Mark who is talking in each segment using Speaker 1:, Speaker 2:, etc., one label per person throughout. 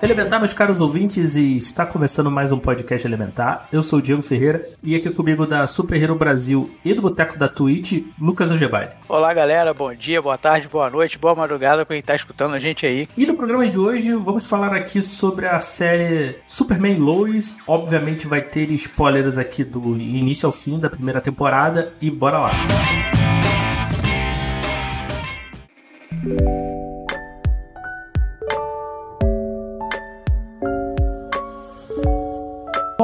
Speaker 1: Elementar, meus caros ouvintes, e está começando mais um podcast Elementar. Eu sou o Diego Ferreira e aqui comigo da Super Hero Brasil e do Boteco da Twitch, Lucas Angebai.
Speaker 2: Olá, galera, bom dia, boa tarde, boa noite, boa madrugada para quem está escutando a gente aí.
Speaker 1: E no programa de hoje vamos falar aqui sobre a série Superman Lois. Obviamente vai ter spoilers aqui do início ao fim da primeira temporada e bora lá. Música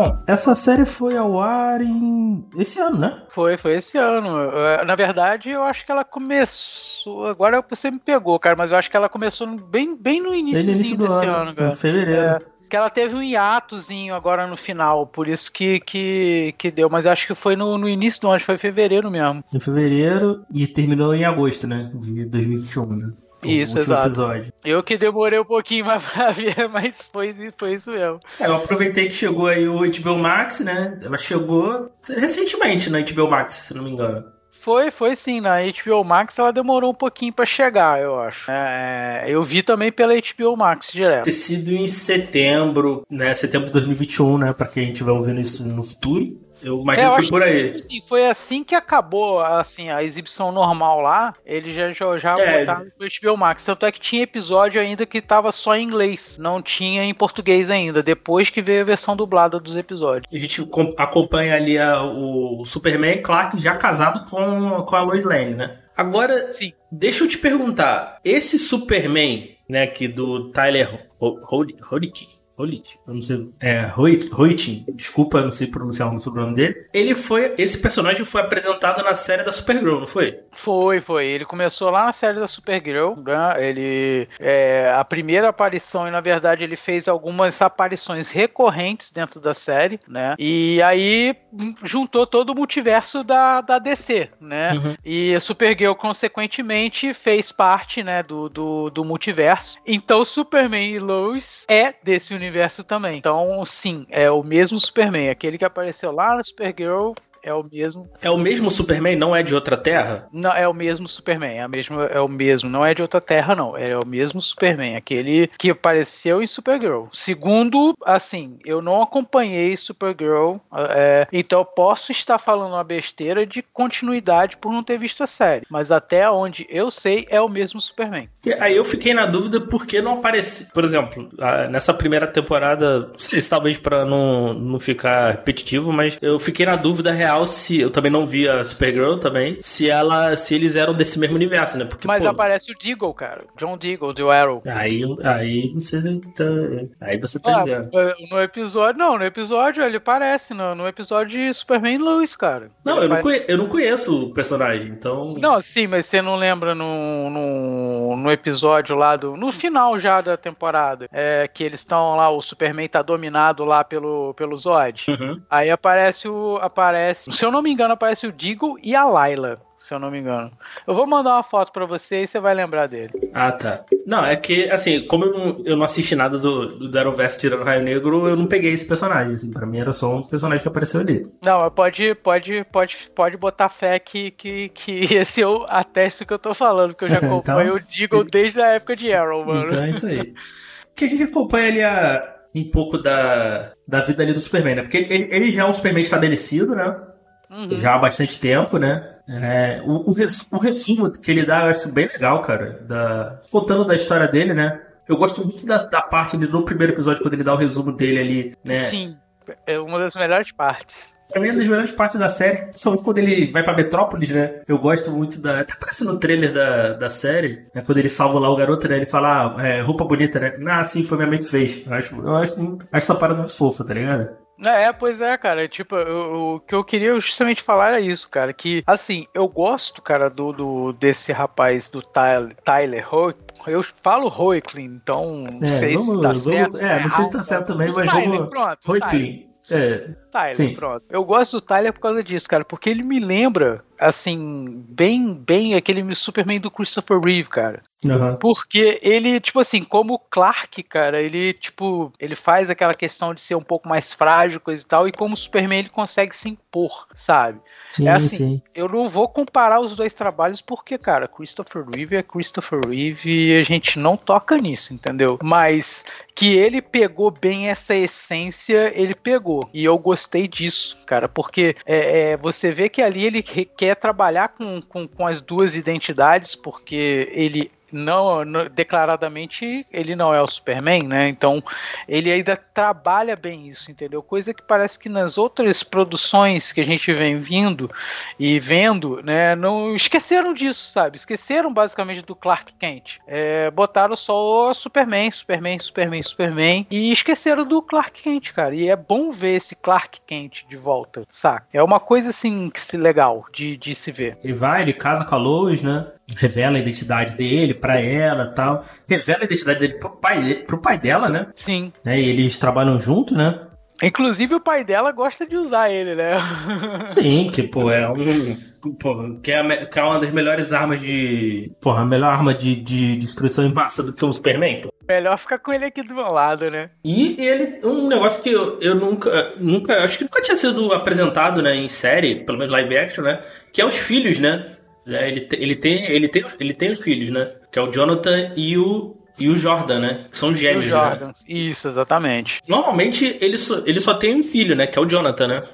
Speaker 1: Bom, essa série foi ao ar em esse ano, né?
Speaker 2: Foi, foi esse ano. É, na verdade, eu acho que ela começou. Agora você me pegou, cara, mas eu acho que ela começou bem, bem no início, bem início desse ano, ano cara.
Speaker 1: Em fevereiro. É,
Speaker 2: que ela teve um hiatozinho agora no final, por isso que, que, que deu. Mas acho que foi no, no início do ano, foi em fevereiro mesmo.
Speaker 1: Em fevereiro e terminou em agosto, né? De 2021, né?
Speaker 2: Isso, exato. Episódio. Eu que demorei um pouquinho mais pra ver, mas foi, foi isso mesmo.
Speaker 1: É, eu aproveitei que chegou aí o HBO Max, né? Ela chegou recentemente na HBO Max, se não me engano.
Speaker 2: Foi, foi sim. Na HBO Max ela demorou um pouquinho para chegar, eu acho. É, eu vi também pela HBO Max direto.
Speaker 1: Ter sido em setembro, né? Setembro de 2021, né? Pra quem estiver ouvindo isso no futuro. Eu imagino é, que foi por aí.
Speaker 2: Que, assim, foi assim que acabou assim, a exibição normal lá. Eles já, já, já é. botaram pro HBO Max. Tanto é que tinha episódio ainda que tava só em inglês. Não tinha em português ainda. Depois que veio a versão dublada dos episódios.
Speaker 1: A gente acompanha ali a, o Superman Clark já casado com, com a Lois Lane, né? Agora, Sim. deixa eu te perguntar. Esse Superman, né, aqui do Tyler Holik, Holit, eu não sei. É, Hoitin, desculpa, não sei pronunciar o sobrenome dele. Ele foi. Esse personagem foi apresentado na série da Supergirl, não foi?
Speaker 2: Foi, foi. Ele começou lá na série da Supergirl. Né? Ele. É, a primeira aparição, e na verdade ele fez algumas aparições recorrentes dentro da série, né? E aí juntou todo o multiverso da, da DC, né? Uhum. E a Supergirl, consequentemente, fez parte, né, do, do, do multiverso. Então, Superman e Lois é desse universo universo também. Então, sim, é o mesmo Superman. Aquele que apareceu lá na Supergirl é o mesmo.
Speaker 1: É o mesmo Superman, não é de outra terra?
Speaker 2: Não, é o mesmo Superman, é, mesmo, é o mesmo, não é de outra terra, não. É o mesmo Superman, aquele que apareceu em Supergirl. Segundo, assim, eu não acompanhei Supergirl, é, então eu posso estar falando uma besteira de continuidade por não ter visto a série. Mas até onde eu sei, é o mesmo Superman.
Speaker 1: Aí eu fiquei na dúvida por que não aparece. Por exemplo, nessa primeira temporada, não sei se talvez para não, não ficar repetitivo, mas eu fiquei na dúvida real real se. Eu também não vi a Supergirl também. Se ela. Se eles eram desse mesmo universo, né?
Speaker 2: Porque, Mas pô, aparece o Deagle, cara. John Deagle, do Arrow.
Speaker 1: Aí, aí você tá. Aí você tá ah, dizendo.
Speaker 2: No episódio. Não, no episódio ele aparece. No, no episódio de Superman Lewis, cara.
Speaker 1: Não, eu não, conheço, eu não conheço o personagem, então.
Speaker 2: Não, sim, mas você não lembra no, no, no episódio lá do. No final já da temporada. É que eles estão lá, o Superman tá dominado lá pelo, pelo Zod. Uhum. Aí aparece o. Aparece se eu não me engano, aparece o Digo e a Layla se eu não me engano. Eu vou mandar uma foto para você e você vai lembrar dele.
Speaker 1: Ah, tá. Não, é que, assim, como eu não, eu não assisti nada do, do Daroverse tirando Raio Negro, eu não peguei esse personagem, assim. Pra mim era só um personagem que apareceu ali.
Speaker 2: Não, pode, pode, pode, pode botar fé que, que, que esse eu atesto que eu tô falando, que eu já acompanho então... o Deagle desde a época de Arrow, mano.
Speaker 1: Então é isso aí. que a gente acompanha ali a, um pouco da, da vida ali do Superman, né? Porque ele, ele já é um Superman estabelecido, né? Uhum. Já há bastante tempo, né? É, o, o, res, o, resumo que ele dá eu acho bem legal, cara. Da, contando da história dele, né? Eu gosto muito da, da parte no primeiro episódio, quando ele dá o resumo dele ali, né?
Speaker 2: Sim, é uma das melhores partes.
Speaker 1: Pra mim é uma das melhores partes da série, principalmente quando ele vai pra Metrópolis, né? Eu gosto muito da. Até parece no trailer da, da série, né? Quando ele salva lá o garoto, né? Ele fala, ah, é, roupa bonita, né? Ah, sim, foi minha mãe que fez. Eu acho, eu acho, acho essa parada muito fofa, tá ligado?
Speaker 2: É, pois é, cara. Tipo, o, o que eu queria justamente falar era isso, cara. Que, assim, eu gosto, cara, do, do desse rapaz do Tyler, Tyler Hoek. Eu falo Hoechlin, então não é, sei vamos, se tá vamos, certo.
Speaker 1: É, não sei se tá certo também, mas Tyler, vamos. Hoechlin.
Speaker 2: É, Tyler, sim. pronto. Eu gosto do Tyler por causa disso, cara, porque ele me lembra assim, bem, bem aquele Superman do Christopher Reeve, cara. Uhum. Porque ele, tipo assim, como Clark, cara, ele, tipo, ele faz aquela questão de ser um pouco mais frágil, coisa e tal, e como Superman ele consegue se impor, sabe? Sim, é assim, sim. eu não vou comparar os dois trabalhos porque, cara, Christopher Reeve é Christopher Reeve e a gente não toca nisso, entendeu? Mas que ele pegou bem essa essência, ele pegou. E eu gostei disso, cara, porque é, é, você vê que ali ele quer trabalhar com, com, com as duas identidades, porque ele não, não, declaradamente ele não é o Superman, né? Então ele ainda trabalha bem isso, entendeu? Coisa que parece que nas outras produções que a gente vem vindo e vendo, né, não esqueceram disso, sabe? Esqueceram basicamente do Clark Kent. É, botaram só o Superman, Superman, Superman, Superman e esqueceram do Clark Kent, cara. E é bom ver esse Clark Kent de volta, saca? É uma coisa assim que se legal de, de se ver.
Speaker 1: Ele vai, ele casa com a Lois, né? revela a identidade dele para ela tal. Revela a identidade dele pro pai, pro pai dela, né?
Speaker 2: Sim.
Speaker 1: Né? E eles trabalham junto, né?
Speaker 2: Inclusive o pai dela gosta de usar ele, né?
Speaker 1: Sim, que, pô, é um. Pô, que, é, que é uma das melhores armas de. Porra, a melhor arma de, de destruição em massa do que o Superman, pô.
Speaker 2: Melhor ficar com ele aqui do meu lado, né?
Speaker 1: E ele, um negócio que eu, eu nunca, nunca, acho que nunca tinha sido apresentado, né, em série, pelo menos live action, né? Que é os filhos, né? É, ele, ele, tem, ele, tem, ele tem os filhos, né? Que é o Jonathan e o, e o Jordan, né? Que são gêmeos, e o Jordan. Né?
Speaker 2: Isso, exatamente.
Speaker 1: Normalmente ele só, ele só tem um filho, né? Que é o Jonathan, né?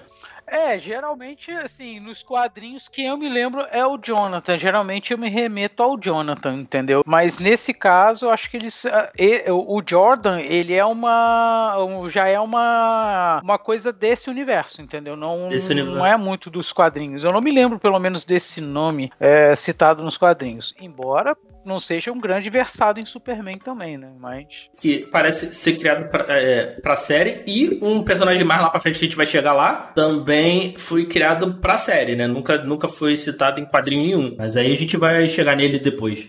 Speaker 2: É, geralmente, assim, nos quadrinhos, quem eu me lembro é o Jonathan. Geralmente eu me remeto ao Jonathan, entendeu? Mas nesse caso, eu acho que eles. Ah, o Jordan, ele é uma. Já é uma. Uma coisa desse universo, entendeu? Não, não universo. é muito dos quadrinhos. Eu não me lembro, pelo menos, desse nome é, citado nos quadrinhos. Embora não seja um grande versado em Superman também, né? Mas.
Speaker 1: Que parece ser criado pra, é, pra série. E um personagem mais lá pra frente que a gente vai chegar lá também foi criado pra série, né? Nunca, nunca foi citado em quadrinho nenhum. Mas aí a gente vai chegar nele depois.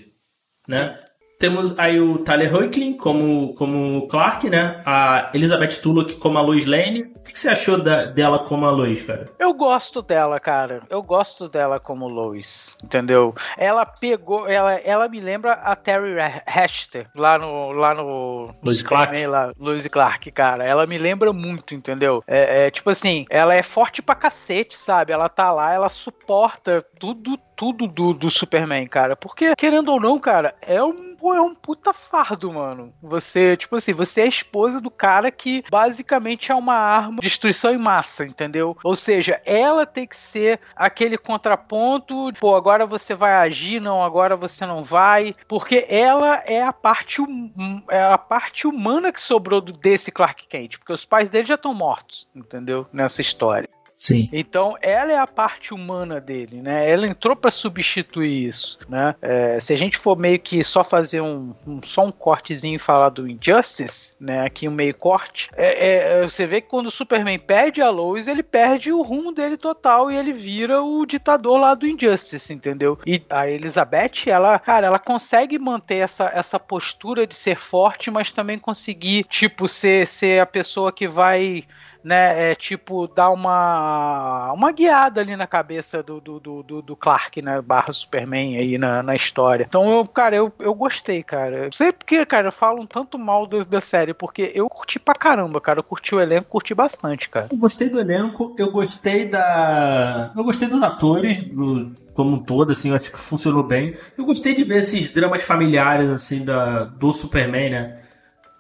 Speaker 1: Né? Sim. Temos aí o Tyler Hoechlin como, como Clark, né? A Elizabeth Tulloch como a Lois Lane. O que você achou da, dela como a Lois, cara?
Speaker 2: Eu gosto dela, cara. Eu gosto dela como Lois, entendeu? Ela pegou, ela, ela me lembra a Terry Hatcher lá no lá no
Speaker 1: Lois Clark,
Speaker 2: lá, Lois Clark, cara. Ela me lembra muito, entendeu? É, é, tipo assim, ela é forte pra cacete, sabe? Ela tá lá, ela suporta tudo tudo do, do Superman, cara. Porque querendo ou não, cara, é um pô, é um puta fardo, mano. Você, tipo assim, você é a esposa do cara que basicamente é uma arma de destruição em massa, entendeu? Ou seja, ela tem que ser aquele contraponto, pô, agora você vai agir, não, agora você não vai, porque ela é a parte hum, é a parte humana que sobrou desse Clark Kent, porque os pais dele já estão mortos, entendeu? Nessa história.
Speaker 1: Sim.
Speaker 2: Então, ela é a parte humana dele, né? Ela entrou para substituir isso, né? É, se a gente for meio que só fazer um, um, só um cortezinho e falar do Injustice, né? Aqui um meio corte, é, é, você vê que quando o Superman perde a Lois, ele perde o rumo dele total e ele vira o ditador lá do Injustice, entendeu? E a Elizabeth, ela, cara, ela consegue manter essa, essa postura de ser forte, mas também conseguir, tipo, ser, ser a pessoa que vai né, é tipo dar uma uma guiada ali na cabeça do, do, do, do Clark, né, barra Superman aí na, na história. Então, eu, cara, eu, eu gostei, cara. Não sei porque, cara, eu falo um tanto mal do, da série, porque eu curti pra caramba, cara. Eu curti o elenco, curti bastante, cara.
Speaker 1: Eu gostei do elenco, eu gostei da... Eu gostei dos atores, do, como um todo, assim, eu acho que funcionou bem. Eu gostei de ver esses dramas familiares, assim, da, do Superman, né?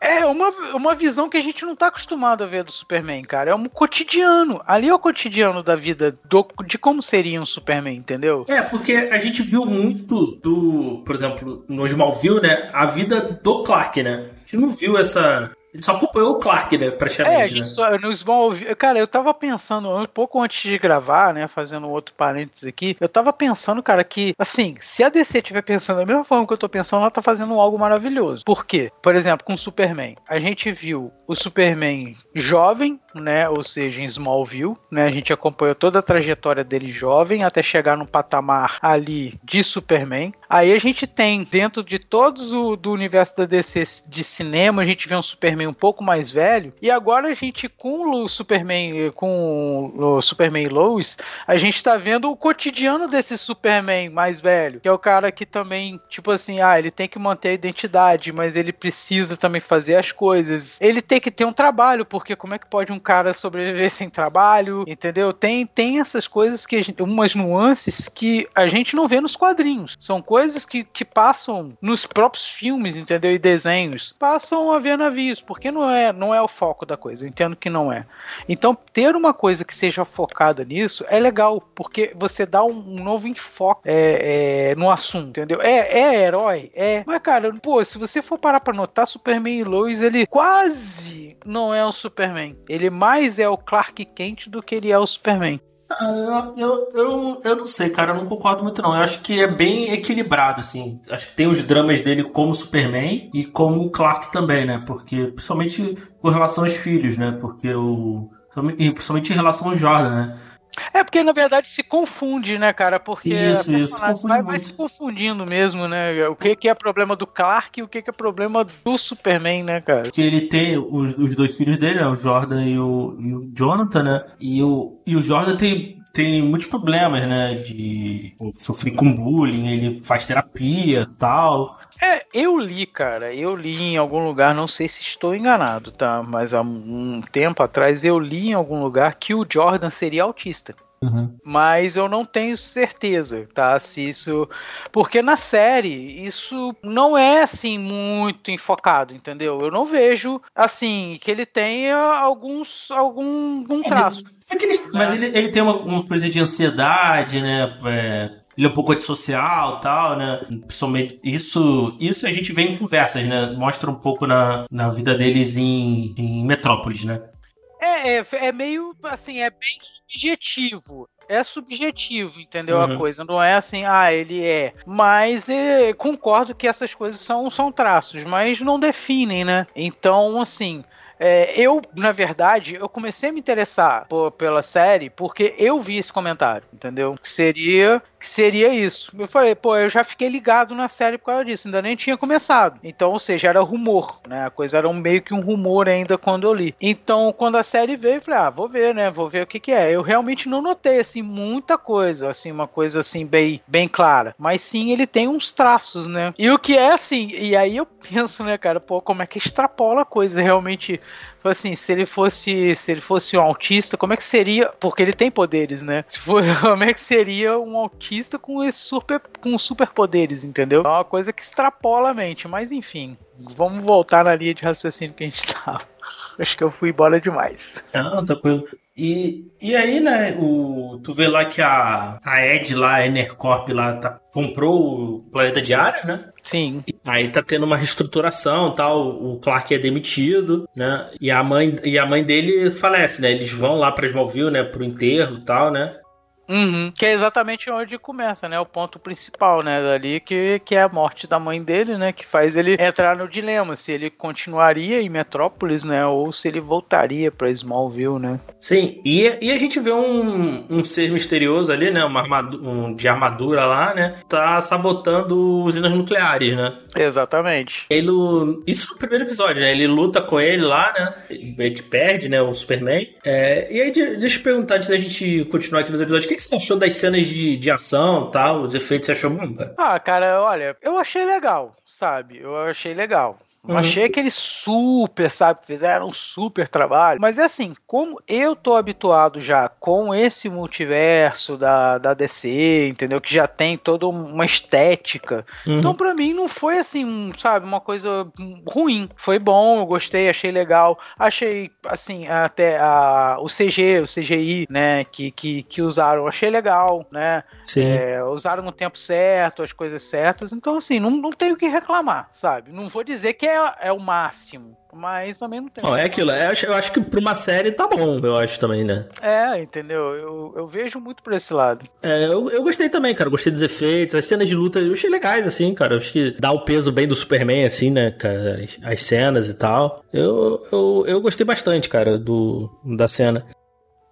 Speaker 2: É uma, uma visão que a gente não tá acostumado a ver do Superman, cara. É um cotidiano. Ali é o cotidiano da vida do, de como seria um Superman, entendeu?
Speaker 1: É, porque a gente viu muito do, por exemplo, no Smallville, né? A vida do Clark, né? A gente não viu essa ele só acompanhou o Clark, né, praticamente. É, a gente né?
Speaker 2: só, no Smallville, cara, eu tava pensando um pouco antes de gravar, né, fazendo outro parênteses aqui, eu tava pensando, cara, que, assim, se a DC estiver pensando da mesma forma que eu tô pensando, ela tá fazendo algo maravilhoso. Por quê? Por exemplo, com o Superman. A gente viu o Superman jovem, né? Ou seja, em Smallville, né? A gente acompanhou toda a trajetória dele jovem até chegar no patamar ali de Superman. Aí a gente tem dentro de todos o do universo da DC de cinema, a gente vê um Superman um pouco mais velho. E agora a gente com o Superman, com o Superman Lois, a gente tá vendo o cotidiano desse Superman mais velho, que é o cara que também, tipo assim, ah, ele tem que manter a identidade, mas ele precisa também fazer as coisas. Ele tem que ter um trabalho, porque como é que pode um cara sobreviver sem trabalho, entendeu? Tem, tem essas coisas que gente, umas nuances que a gente não vê nos quadrinhos. São coisas que, que passam nos próprios filmes, entendeu? E desenhos. Passam a ver navios, porque não é, não é o foco da coisa. Eu entendo que não é. Então, ter uma coisa que seja focada nisso é legal, porque você dá um, um novo enfoque é, é, no assunto, entendeu? É, é herói, é. Mas, cara, pô, se você for parar pra notar, Superman e Lois, ele quase não é o Superman. Ele mais é o Clark Kent do que ele é o Superman.
Speaker 1: Ah, eu, eu, eu não sei, cara, eu não concordo muito não. Eu acho que é bem equilibrado, assim. Acho que tem os dramas dele como Superman e como Clark também, né? Porque, principalmente com relação aos filhos, né? Porque o. Principalmente em relação ao Jordan, né?
Speaker 2: É porque na verdade se confunde, né, cara? Porque
Speaker 1: isso, isso,
Speaker 2: vai, vai, se confundindo mesmo, né? O que, que é problema do Clark e o que, que é problema do Superman, né, cara?
Speaker 1: Que ele tem os, os dois filhos dele, né? o Jordan e o, e o Jonathan, né? E o, e o Jordan tem tem muitos problemas, né? De sofrer com bullying, ele faz terapia tal.
Speaker 2: É, eu li, cara, eu li em algum lugar, não sei se estou enganado, tá? Mas há um tempo atrás eu li em algum lugar que o Jordan seria autista. Uhum. Mas eu não tenho certeza, tá? Se isso. Porque na série, isso não é assim muito enfocado, entendeu? Eu não vejo assim que ele tenha alguns. algum um traço.
Speaker 1: É, ele, mas ele, ele tem uma, uma coisa de ansiedade, né? É, ele é um pouco antissocial tal, né? Principalmente isso, isso a gente vê em conversas, né? Mostra um pouco na, na vida deles em, em Metrópolis, né?
Speaker 2: É, é, é meio assim, é bem subjetivo é subjetivo, entendeu? Uhum. A coisa não é assim, ah, ele é. Mas é, concordo que essas coisas são, são traços, mas não definem, né? Então, assim, é, eu, na verdade, eu comecei a me interessar por, pela série porque eu vi esse comentário, entendeu? Que seria que seria isso. Eu falei, pô, eu já fiquei ligado na série por causa disso, ainda nem tinha começado. Então, ou seja, era rumor, né? A coisa era um, meio que um rumor ainda quando eu li. Então, quando a série veio, eu falei, ah, vou ver, né? Vou ver o que que é. Eu realmente não notei, assim, muita coisa, assim, uma coisa, assim, bem, bem clara. Mas sim, ele tem uns traços, né? E o que é, assim, e aí eu penso, né, cara, pô, como é que extrapola a coisa realmente assim, se ele fosse, se ele fosse um autista, como é que seria? Porque ele tem poderes, né? For, como é que seria um autista com esse super, com superpoderes, entendeu? É uma coisa que extrapola a mente, mas enfim, vamos voltar na linha de raciocínio que a gente tava. Acho que eu fui embora demais.
Speaker 1: Não, tranquilo. E, e aí, né, o, tu vê lá que a, a Ed lá, a Enercorp lá, tá, comprou o planeta diário, né?
Speaker 2: Sim.
Speaker 1: Aí tá tendo uma reestruturação, tal, o Clark é demitido, né? E a mãe, e a mãe dele falece, né? Eles vão lá pra Smallville, né, pro enterro, tal, né?
Speaker 2: Uhum, que é exatamente onde começa, né? O ponto principal, né? Dali que, que é a morte da mãe dele, né? Que faz ele entrar no dilema se ele continuaria em Metrópolis, né? Ou se ele voltaria para Smallville, né?
Speaker 1: Sim, e, e a gente vê um, um ser misterioso ali, né? Uma armadura, um, de armadura lá, né? Tá sabotando usinas nucleares, né?
Speaker 2: Exatamente.
Speaker 1: Ele, isso no primeiro episódio, né? Ele luta com ele lá, né? Ele que perde, né? O Superman. É, e aí, deixa eu perguntar antes da gente continuar aqui nos episódios, o que que você achou das cenas de, de ação tal? Os efeitos você achou bom, cara?
Speaker 2: Ah, cara, olha, eu achei legal, sabe? Eu achei legal. Não uhum. achei aquele super, sabe? Fizeram um super trabalho. Mas é assim, como eu tô habituado já com esse multiverso da, da DC, entendeu? Que já tem toda uma estética. Uhum. Então, pra mim, não foi assim, sabe? Uma coisa ruim. Foi bom, eu gostei, achei legal. Achei, assim, até a, o CG, o CGI, né? Que, que, que usaram, achei legal, né?
Speaker 1: Sim.
Speaker 2: É, usaram no tempo certo, as coisas certas. Então, assim, não, não tenho o que reclamar, sabe? Não vou dizer que é, é o máximo, mas também não tem.
Speaker 1: Não, é aquilo, eu acho, eu acho que pra uma série tá bom, eu acho também, né?
Speaker 2: É, entendeu? Eu, eu vejo muito por esse lado.
Speaker 1: É, eu, eu gostei também, cara. Gostei dos efeitos, as cenas de luta, eu achei legais, assim, cara. Eu acho que dá o peso bem do Superman, assim, né, cara? As, as cenas e tal. Eu, eu, eu gostei bastante, cara, do, da cena.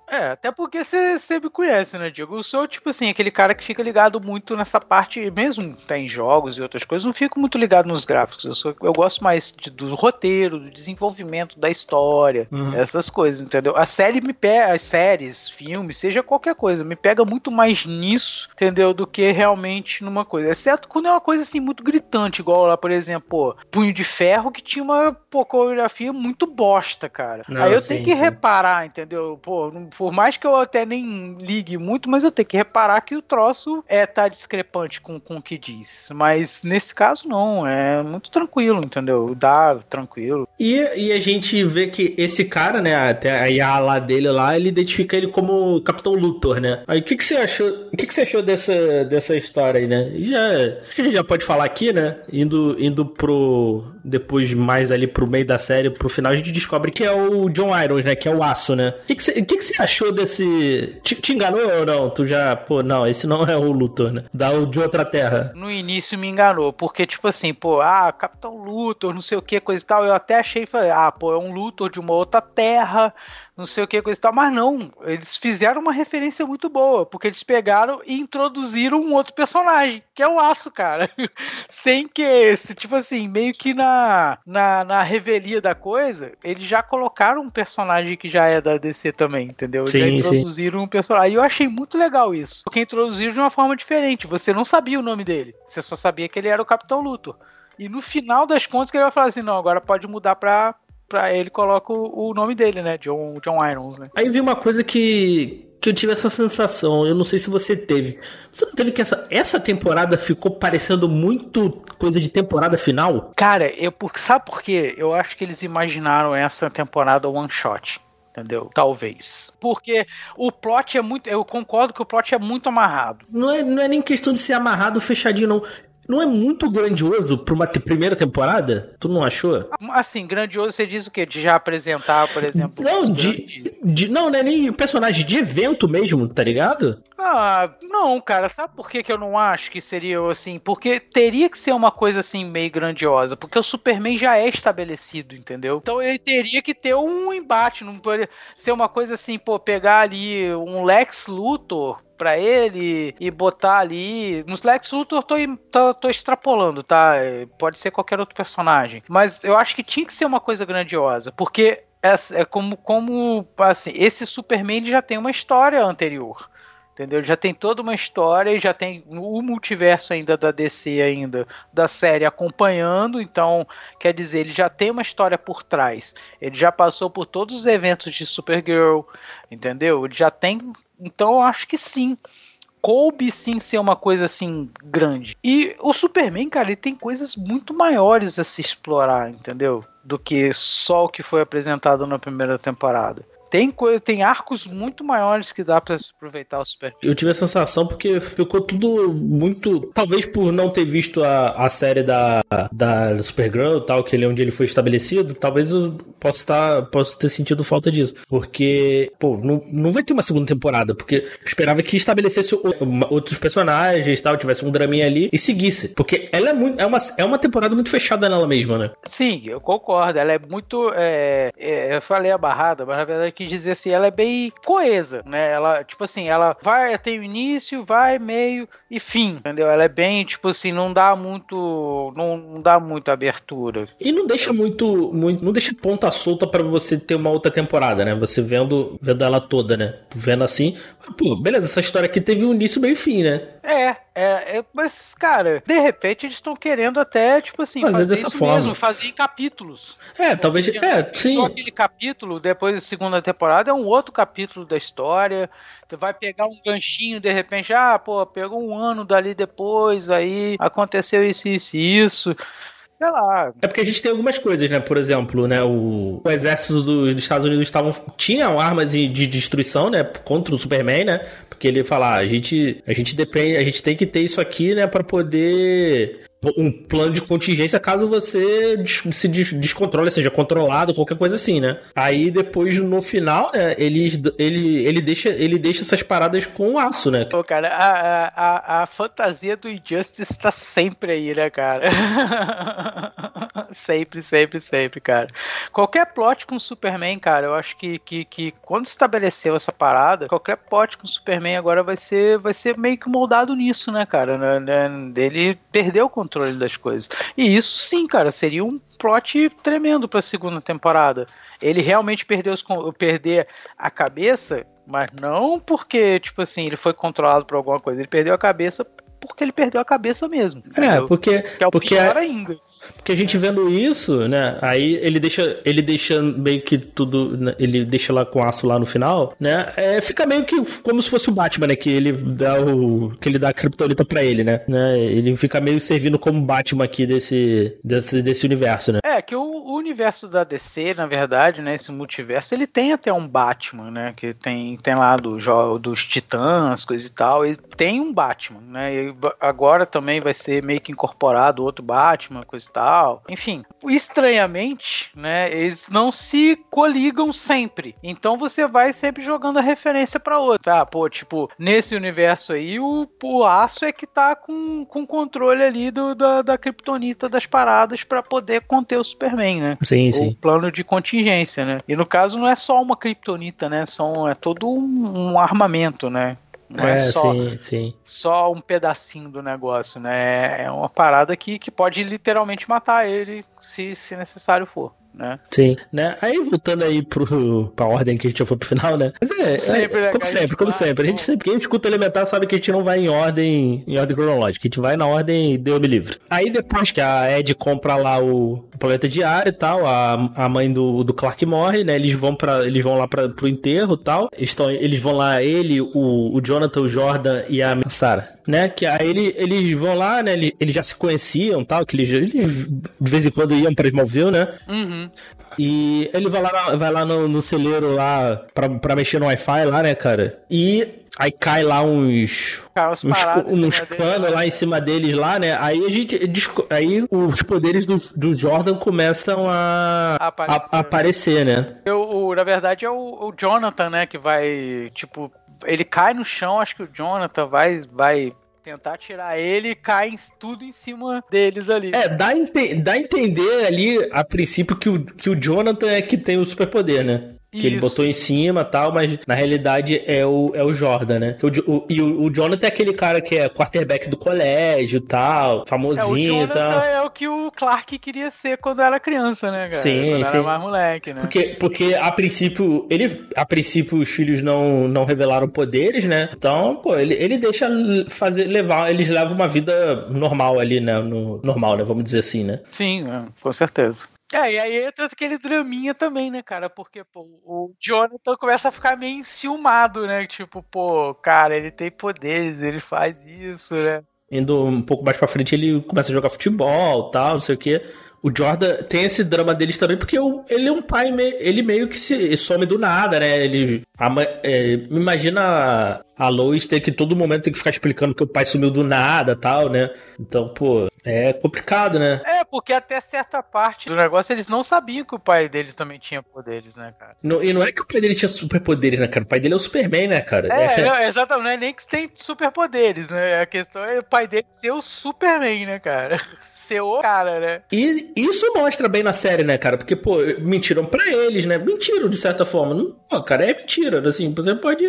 Speaker 2: É, até porque você me conhece, né, Diego? Eu sou, tipo assim, aquele cara que fica ligado muito nessa parte, mesmo tá em jogos e outras coisas, não fico muito ligado nos gráficos. Eu, sou, eu gosto mais de, do roteiro, do desenvolvimento da história, uhum. essas coisas, entendeu? A série me pega, as séries, filmes, seja qualquer coisa, me pega muito mais nisso, entendeu? Do que realmente numa coisa. Exceto quando é uma coisa assim muito gritante, igual lá, por exemplo, pô, Punho de Ferro, que tinha uma pô, coreografia muito bosta, cara. Não, Aí eu sim, tenho que sim. reparar, entendeu? Pô, não por mais que eu até nem ligue muito, mas eu tenho que reparar que o troço é tá discrepante com, com o que diz. Mas nesse caso não, é muito tranquilo, entendeu? Dá tranquilo.
Speaker 1: E, e a gente vê que esse cara, né, até a IA lá dele lá, ele identifica ele como Capitão Luthor, né? Aí o que, que você achou? O que, que você achou dessa, dessa história aí, né? já, acho que a gente já pode falar aqui, né? Indo, indo pro. Depois mais ali pro meio da série, pro final, a gente descobre que é o John Irons, né? Que é o aço, né? O que, que, você, que, que você achou desse. Te, te, enganou ou não? Tu já. Pô, não, esse não é o Luthor, né? Da de outra terra.
Speaker 2: No início me enganou, porque, tipo assim, pô, ah, Capitão Luthor, não sei o que, coisa e tal. Eu até achei, falei, ah, pô, é um Luthor de uma outra terra não sei o que, coisa e tal, mas não, eles fizeram uma referência muito boa, porque eles pegaram e introduziram um outro personagem, que é o Aço, cara. Sem que esse, tipo assim, meio que na, na, na revelia da coisa, eles já colocaram um personagem que já é da DC também, entendeu?
Speaker 1: Sim,
Speaker 2: já introduziram sim. um personagem. Aí eu achei muito legal isso, porque introduziram de uma forma diferente. Você não sabia o nome dele, você só sabia que ele era o Capitão Luthor. E no final das contas que ele vai falar assim, não, agora pode mudar pra pra ele coloca o, o nome dele, né? John, John Irons, né?
Speaker 1: Aí vi uma coisa que, que eu tive essa sensação, eu não sei se você teve. Você não teve que essa, essa temporada ficou parecendo muito coisa de temporada final?
Speaker 2: Cara, eu, sabe por quê? Eu acho que eles imaginaram essa temporada one shot. Entendeu? Talvez. Porque o plot é muito. Eu concordo que o plot é muito amarrado.
Speaker 1: Não é, não é nem questão de ser amarrado fechadinho, não não é muito grandioso pra uma primeira temporada? Tu não achou?
Speaker 2: Assim, grandioso você diz o quê? De já apresentar, por exemplo.
Speaker 1: Não, de, de, Não, não é nem personagem de evento mesmo, tá ligado?
Speaker 2: Ah, não, cara. Sabe por que, que eu não acho que seria assim? Porque teria que ser uma coisa assim meio grandiosa. Porque o Superman já é estabelecido, entendeu? Então ele teria que ter um embate. Não poderia ser uma coisa assim, pô, pegar ali um Lex Luthor para ele e botar ali. Nos Lex Luthor tô, tô, tô, extrapolando, tá? Pode ser qualquer outro personagem. Mas eu acho que tinha que ser uma coisa grandiosa, porque é, é como, como assim, esse Superman já tem uma história anterior entendeu? Já tem toda uma história e já tem o multiverso ainda da DC ainda da série acompanhando, então quer dizer ele já tem uma história por trás. Ele já passou por todos os eventos de Supergirl, entendeu? Ele já tem, então eu acho que sim. Coube sim ser uma coisa assim grande. E o Superman, cara, ele tem coisas muito maiores a se explorar, entendeu? Do que só o que foi apresentado na primeira temporada tem tem arcos muito maiores que dá para aproveitar o Super.
Speaker 1: Eu tive a sensação porque ficou tudo muito, talvez por não ter visto a, a série da da Supergirl, tal, que ele onde ele foi estabelecido, talvez eu possa estar possa ter sentido falta disso, porque pô, não, não vai ter uma segunda temporada, porque eu esperava que estabelecesse outros personagens, tal, tivesse um draminha ali e seguisse, porque ela é muito é uma é uma temporada muito fechada nela mesma, né?
Speaker 2: Sim, eu concordo, ela é muito é, é, eu falei a barrada, mas na verdade quis dizer assim, ela é bem coesa, né? Ela, tipo assim, ela vai, tem o início, vai, meio e fim, entendeu? Ela é bem, tipo assim, não dá muito, não, não dá muita abertura.
Speaker 1: E não deixa muito, muito não deixa ponta solta para você ter uma outra temporada, né? Você vendo, vendo ela toda, né? Vendo assim, pô, beleza, essa história aqui teve um início, meio e fim, né?
Speaker 2: É, é, é, mas, cara, de repente eles estão querendo até, tipo assim, fazer, fazer dessa forma. mesmo, fazer em capítulos.
Speaker 1: É, talvez. É, sim. Só
Speaker 2: aquele capítulo, depois da segunda temporada, é um outro capítulo da história. Tu vai pegar um ganchinho, de repente, ah, pô, pegou um ano dali depois, aí aconteceu isso, isso, isso sei lá.
Speaker 1: É porque a gente tem algumas coisas, né? Por exemplo, né? O, o exército do, dos Estados Unidos estavam tinham armas de destruição, né? Contra o Superman, né? Porque ele fala, ah, a gente, a gente depende, a gente tem que ter isso aqui, né? Para poder um plano de contingência caso você se descontrole, seja controlado, qualquer coisa assim, né? Aí depois no final, né, ele, ele, ele, deixa, ele deixa essas paradas com aço, né?
Speaker 2: Pô, cara, a, a, a fantasia do Injustice tá sempre aí, né, cara? sempre, sempre, sempre, cara. Qualquer plot com Superman, cara, eu acho que, que, que quando estabeleceu essa parada, qualquer plot com Superman agora vai ser, vai ser meio que moldado nisso, né, cara? Né, né, ele perdeu o controle das coisas. E isso sim, cara, seria um plot tremendo para a segunda temporada. Ele realmente perdeu os, perder a cabeça, mas não porque, tipo assim, ele foi controlado por alguma coisa. Ele perdeu a cabeça porque ele perdeu a cabeça mesmo.
Speaker 1: É, entendeu? porque. Que é o porque pior ainda. Porque a gente vendo isso, né? Aí ele deixa, ele deixa meio que tudo, né, ele deixa lá com aço lá no final, né? É, fica meio que como se fosse o Batman, né? Que ele dá o, que ele dá a criptonita para ele, né? né? Ele fica meio servindo como Batman aqui desse, desse, desse universo, né?
Speaker 2: É que o, o, universo da DC, na verdade, né? Esse multiverso, ele tem até um Batman, né? Que tem, tem lá do, dos Titãs, coisa e tal. Ele tem um Batman, né? E agora também vai ser meio que incorporado outro Batman, coisa e tal. Enfim, estranhamente, né, eles não se coligam sempre. Então você vai sempre jogando a referência para outro. Tá, pô, tipo, nesse universo aí, o, o aço é que tá com, com controle ali do, da, da kryptonita das paradas para poder conter o Superman, né?
Speaker 1: Sim, sim.
Speaker 2: O plano de contingência, né? E no caso não é só uma kryptonita, né? São, é todo um, um armamento, né? Não é, é só, sim, sim. só um pedacinho do negócio, né? É uma parada que, que pode literalmente matar ele se, se necessário for né?
Speaker 1: Sim, né? Aí voltando aí pro, pra ordem que a gente já foi pro final, né? Mas é, é sempre, é, como sempre, como sempre. A gente sempre, quem escuta elementar sabe que a gente não vai em ordem, em ordem cronológica, a gente vai na ordem Deus me livre. Aí depois que a Ed compra lá o, o planeta diário e tal, a, a mãe do, do Clark morre, né? Eles vão para eles vão lá pra, pro enterro e tal. Eles, tão, eles vão lá, ele, o, o Jonathan, o Jordan e a Sarah né? Que aí ele, eles vão lá, né? Eles, eles já se conheciam tal, que eles, eles de vez em quando iam pra Smallville, né? Uhum. E ele vai lá, vai lá no, no celeiro lá pra, pra mexer no Wi-Fi lá, né, cara? E aí cai lá uns. uns, uns panos lá em cima deles lá, né? Aí a gente. Aí os poderes do, do Jordan começam a, aparecer, a, a aparecer né?
Speaker 2: Eu, o, na verdade é o, o Jonathan, né? Que vai, tipo, ele cai no chão, acho que o Jonathan vai, vai tentar tirar ele e cai tudo em cima deles ali.
Speaker 1: É, dá, dá a entender ali, a princípio, que o, que o Jonathan é que tem o superpoder, né? Que Isso. ele botou em cima tal, mas na realidade é o, é o Jordan, né? O, o, e o, o Jonathan é aquele cara que é quarterback do colégio tal, famosinho e é, tal.
Speaker 2: É o que o Clark queria ser quando era criança, né, cara?
Speaker 1: Sim,
Speaker 2: quando
Speaker 1: sim.
Speaker 2: Era mais moleque, né?
Speaker 1: Porque, porque a princípio, ele, a princípio os filhos não, não revelaram poderes, né? Então, pô, ele, ele deixa fazer, levar, eles levam uma vida normal ali, né? No, normal, né? Vamos dizer assim, né?
Speaker 2: Sim, é, com certeza. É, e aí entra aquele draminha também, né, cara? Porque, pô, o Jonathan começa a ficar meio enciumado, né? Tipo, pô, cara, ele tem poderes, ele faz isso, né?
Speaker 1: Indo um pouco mais pra frente, ele começa a jogar futebol tal, não sei o quê. O Jordan tem esse drama deles também, porque ele é um pai, ele meio que se some do nada, né? Ele. A, é, imagina a Lois ter que todo momento ter que ficar explicando que o pai sumiu do nada tal, né? Então, pô, é complicado, né?
Speaker 2: É, porque até certa parte do negócio eles não sabiam que o pai deles também tinha poderes, né, cara?
Speaker 1: Não, e não é que o pai dele tinha superpoderes, né, cara? O pai dele é o Superman, né, cara?
Speaker 2: É, é... Não, exatamente, não é nem que tem superpoderes, né? A questão é o pai dele ser o Superman, né, cara? Ser o cara, né?
Speaker 1: E isso mostra bem na série, né, cara? Porque, pô, mentiram pra eles, né? Mentiram de certa forma. Não, pô, cara, é mentira. Assim, você pode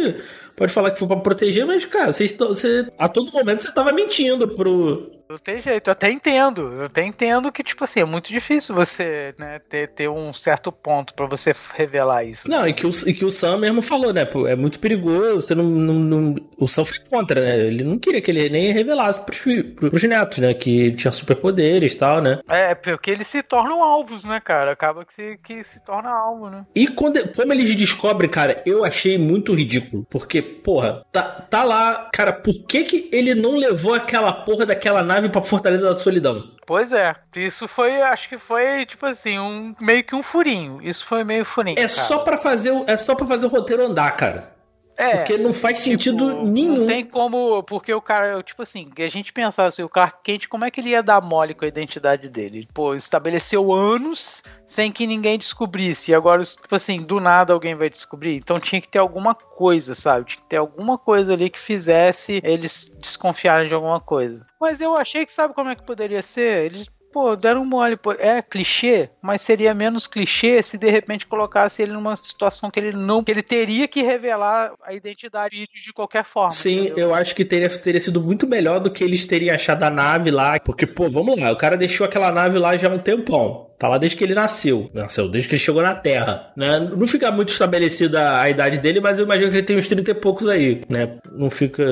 Speaker 1: pode falar que foi pra proteger, mas, cara, você, você a todo momento você tava mentindo pro,
Speaker 2: não tem jeito, eu até entendo. Eu até entendo que, tipo assim, é muito difícil você, né, ter, ter um certo ponto para você revelar isso.
Speaker 1: Não, e que, o, e que o Sam mesmo falou, né? É muito perigoso, você não, não, não, O Sam foi contra, né? Ele não queria que ele nem revelasse pros, pros netos, né? Que tinha superpoderes e tal, né?
Speaker 2: É, porque eles se tornam alvos, né, cara? Acaba que se, que se torna alvo, né?
Speaker 1: E quando, como eles descobrem, cara, eu achei muito ridículo. Porque, porra, tá, tá lá, cara, por que que ele não levou aquela porra daquela nave pra Fortaleza da Solidão.
Speaker 2: Pois é. Isso foi, acho que foi, tipo assim, um meio que um furinho. Isso foi meio furinho.
Speaker 1: É cara. só para fazer é só para fazer o roteiro andar, cara. É, porque não faz tipo, sentido nenhum.
Speaker 2: Não tem como, porque o cara, tipo assim, a gente pensava assim, o Clark Kent, como é que ele ia dar mole com a identidade dele? Pô, estabeleceu anos sem que ninguém descobrisse, e agora, tipo assim, do nada alguém vai descobrir. Então tinha que ter alguma coisa, sabe? Tinha que ter alguma coisa ali que fizesse eles desconfiarem de alguma coisa. Mas eu achei que, sabe como é que poderia ser? Eles pô, deram mole. Pô. É clichê, mas seria menos clichê se de repente colocasse ele numa situação que ele não. que ele teria que revelar a identidade de qualquer forma.
Speaker 1: Sim, entendeu? eu acho que teria, teria sido muito melhor do que eles teriam achado a nave lá. Porque, pô, vamos lá, o cara deixou aquela nave lá já há um tempão. Tá lá desde que ele nasceu. Nasceu, desde que ele chegou na Terra. Né? Não fica muito estabelecida a idade dele, mas eu imagino que ele tem uns 30 e poucos aí, né? Não fica.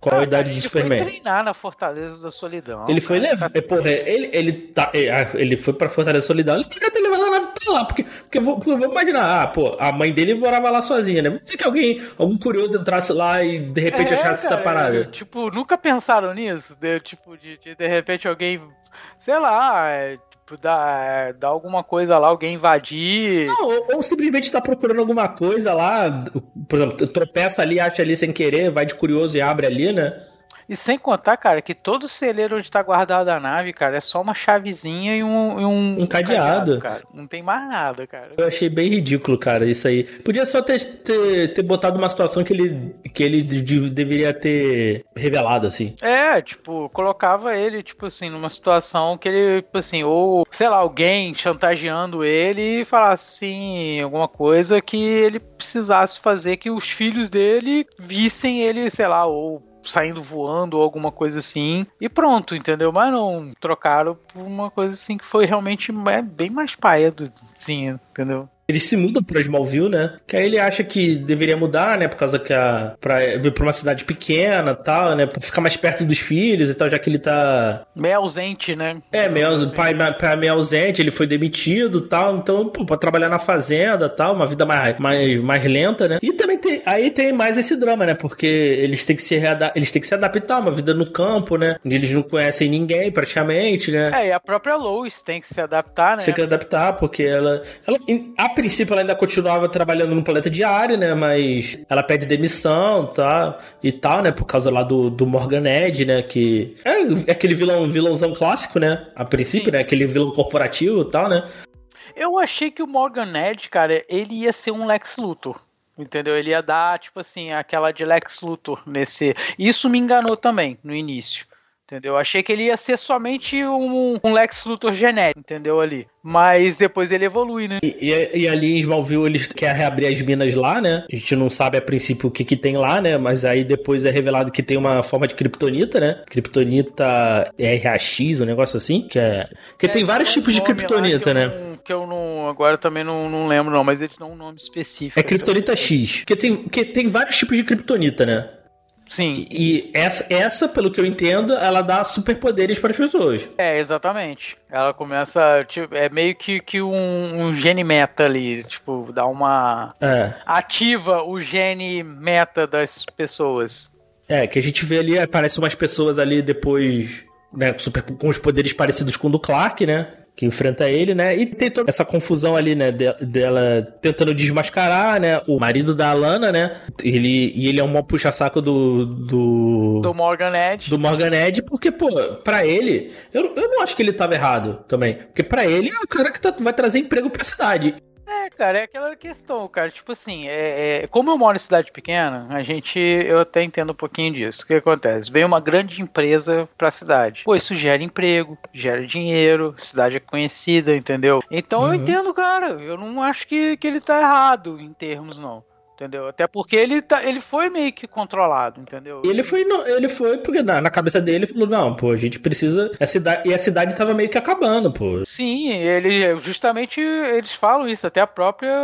Speaker 1: Qual ah, a idade de Superman?
Speaker 2: Ele foi treinar na Fortaleza da Solidão.
Speaker 1: Ele foi levar. Tá porra, ele, ele, tá, é, ele foi pra Fortaleza da Solidão, ele tinha ter levado a nave pra lá. Porque, porque, porque vamos imaginar, ah, pô, a mãe dele morava lá sozinha, né? Vamos dizer que alguém, algum curioso entrasse lá e de repente é, achasse cara, essa parada.
Speaker 2: tipo, nunca pensaram nisso? De, tipo, de, de, de repente alguém sei lá, é, dar, dar alguma coisa lá, alguém invadir.
Speaker 1: Não, ou, ou, simplesmente tá procurando alguma coisa lá, por exemplo, tropeça ali, acha ali sem querer, vai de curioso e abre ali, né?
Speaker 2: E sem contar, cara, que todo celeiro onde tá guardada a nave, cara, é só uma chavezinha e um. E um,
Speaker 1: um cadeado.
Speaker 2: cara. Não tem mais nada, cara.
Speaker 1: Eu achei bem ridículo, cara, isso aí. Podia só ter, ter, ter botado uma situação que ele, que ele de, deveria ter revelado, assim.
Speaker 2: É, tipo, colocava ele, tipo assim, numa situação que ele, tipo assim, ou, sei lá, alguém chantageando ele e falasse assim, alguma coisa que ele precisasse fazer que os filhos dele vissem ele, sei lá, ou saindo voando ou alguma coisa assim. E pronto, entendeu? Mas não, trocaram por uma coisa assim que foi realmente é, bem mais paia do, sim, entendeu?
Speaker 1: Eles se mudam pra Smallville, né? Que aí ele acha que deveria mudar, né? Por causa que a. pra, pra uma cidade pequena tal, né? Pra ficar mais perto dos filhos e tal, já que ele tá.
Speaker 2: Meio ausente, né?
Speaker 1: É, meio, pai, pai meio ausente, ele foi demitido tal. Então, pô, pra trabalhar na fazenda tal, uma vida mais, mais, mais lenta, né? E também tem. Aí tem mais esse drama, né? Porque eles têm que se eles têm que se adaptar, uma vida no campo, né? Eles não conhecem ninguém praticamente, né?
Speaker 2: É, e a própria Lois tem que se adaptar, né?
Speaker 1: Tem que adaptar, porque ela. ela a princípio ela ainda continuava trabalhando no planeta diário, né? Mas ela pede demissão tá, e tal, né? Por causa lá do, do Morgan Edge, né? Que é, é aquele vilão, vilãozão clássico, né? A princípio, Sim. né? Aquele vilão corporativo e tal, né?
Speaker 2: Eu achei que o Morgan Edge, cara, ele ia ser um Lex Luthor. Entendeu? Ele ia dar, tipo assim, aquela de Lex Luthor nesse. Isso me enganou também no início. Entendeu? Achei que ele ia ser somente um, um Lex Luthor genérico, entendeu? Ali. Mas depois ele evolui, né?
Speaker 1: E, e, e, ali em Smallville eles querem reabrir as minas lá, né? A gente não sabe a princípio o que que tem lá, né? Mas aí depois é revelado que tem uma forma de kryptonita, né? Kryptonita RAX, um negócio assim, que é... Que é, tem vários tipos de kryptonita, né?
Speaker 2: Não, que eu não... Agora também não, não lembro não, mas eles dão um nome específico.
Speaker 1: É kryptonita X. Que tem, que tem vários tipos de kryptonita, né?
Speaker 2: Sim.
Speaker 1: E essa, essa, pelo que eu entendo, ela dá superpoderes para as pessoas.
Speaker 2: É, exatamente. Ela começa, tipo, é meio que, que um, um gene meta ali, tipo, dá uma... É. Ativa o gene meta das pessoas.
Speaker 1: É, que a gente vê ali, aparecem umas pessoas ali depois, né, super, com os poderes parecidos com o do Clark, né? Que enfrenta ele, né? E tem toda essa confusão ali, né? dela tentando desmascarar, né? O marido da Alana, né? Ele, e ele é um puxa-saco do, do.
Speaker 2: Do Morgan Edge.
Speaker 1: Do Morgan Edge, porque, pô, pra ele. Eu, eu não acho que ele tava errado também. Porque pra ele é o cara que tá, vai trazer emprego pra cidade.
Speaker 2: É, cara, é aquela questão, cara. Tipo assim, é, é, como eu moro em cidade pequena, a gente. Eu até entendo um pouquinho disso. O que acontece? Vem uma grande empresa pra cidade. Pô, isso gera emprego, gera dinheiro, cidade é conhecida, entendeu? Então uhum. eu entendo, cara. Eu não acho que, que ele tá errado em termos, não. Entendeu? Até porque ele, tá, ele foi meio que controlado, entendeu?
Speaker 1: Ele foi, ele foi porque na, na cabeça dele ele falou: não, pô, a gente precisa. A cidade, e a cidade tava meio que acabando, pô.
Speaker 2: Sim, ele justamente eles falam isso, até a própria.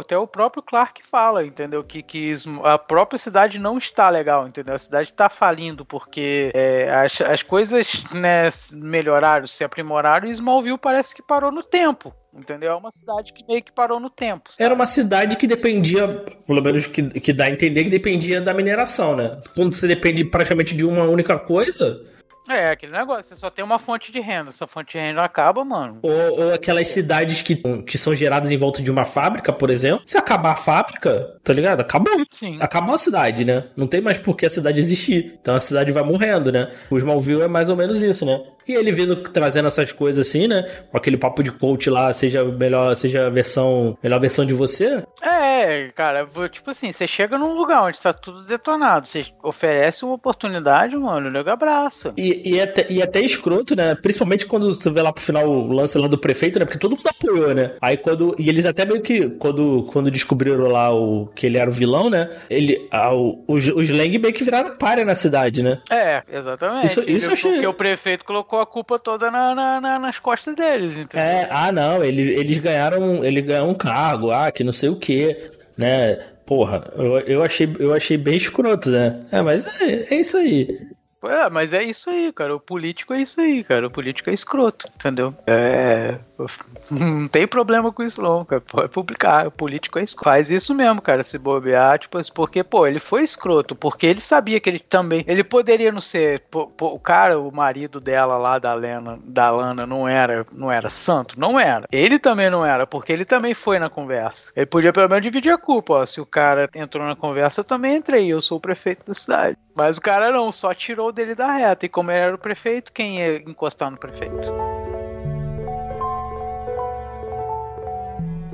Speaker 2: Até o próprio Clark fala, entendeu? Que, que a própria cidade não está legal, entendeu? A cidade está falindo porque é, as, as coisas né, melhoraram, se aprimoraram e Smallville parece que parou no tempo. Entendeu? É uma cidade que meio que parou no tempo.
Speaker 1: Sabe? Era uma cidade que dependia, pelo menos que, que dá a entender que dependia da mineração, né? Quando você depende praticamente de uma única coisa,
Speaker 2: É, aquele negócio, você só tem uma fonte de renda, essa fonte de renda acaba, mano.
Speaker 1: Ou, ou aquelas cidades que, que são geradas em volta de uma fábrica, por exemplo. Se acabar a fábrica, tá ligado? Acabou. Sim. Acabou a cidade, né? Não tem mais por que a cidade existir. Então a cidade vai morrendo, né? O Smallville é mais ou menos isso, né? E ele vindo trazendo essas coisas assim, né? Com aquele papo de coach lá, seja melhor, seja a versão, melhor versão de você.
Speaker 2: É, cara, tipo assim, você chega num lugar onde tá tudo detonado, você oferece uma oportunidade, mano, o nego abraça.
Speaker 1: E, e, até, e até escroto, né? Principalmente quando você vê lá pro final o lance lá do prefeito, né? Porque todo mundo apoiou, né? Aí quando. E eles até meio que. Quando, quando descobriram lá o que ele era o vilão, né? Ele. Ah, o, os, os Lang meio que viraram párea na cidade, né?
Speaker 2: É, exatamente. Isso, isso achei... Porque o prefeito colocou colocou a culpa toda na, na, na, nas costas deles, entendeu?
Speaker 1: É, ah, não, ele, eles ganharam, ele ganhou um cargo, ah, que não sei o que, né? Porra, eu, eu, achei, eu achei bem escroto, né? É, mas é, é isso aí.
Speaker 2: É, mas é isso aí, cara. O político é isso aí, cara. O político é escroto, entendeu? É. Não tem problema com isso, não, cara. Pode publicar. O político é escroto. Faz isso mesmo, cara. Se bobear, tipo assim, porque, pô, ele foi escroto, porque ele sabia que ele também. Ele poderia não ser. Pô, pô, o cara, o marido dela lá, da Lena, da Lana, não era, não era santo? Não era. Ele também não era, porque ele também foi na conversa. Ele podia pelo menos dividir a culpa, ó. Se o cara entrou na conversa, eu também entrei. Eu sou o prefeito da cidade. Mas o cara não, só tirou dele da reta. E como ele era o prefeito, quem ia encostar no prefeito?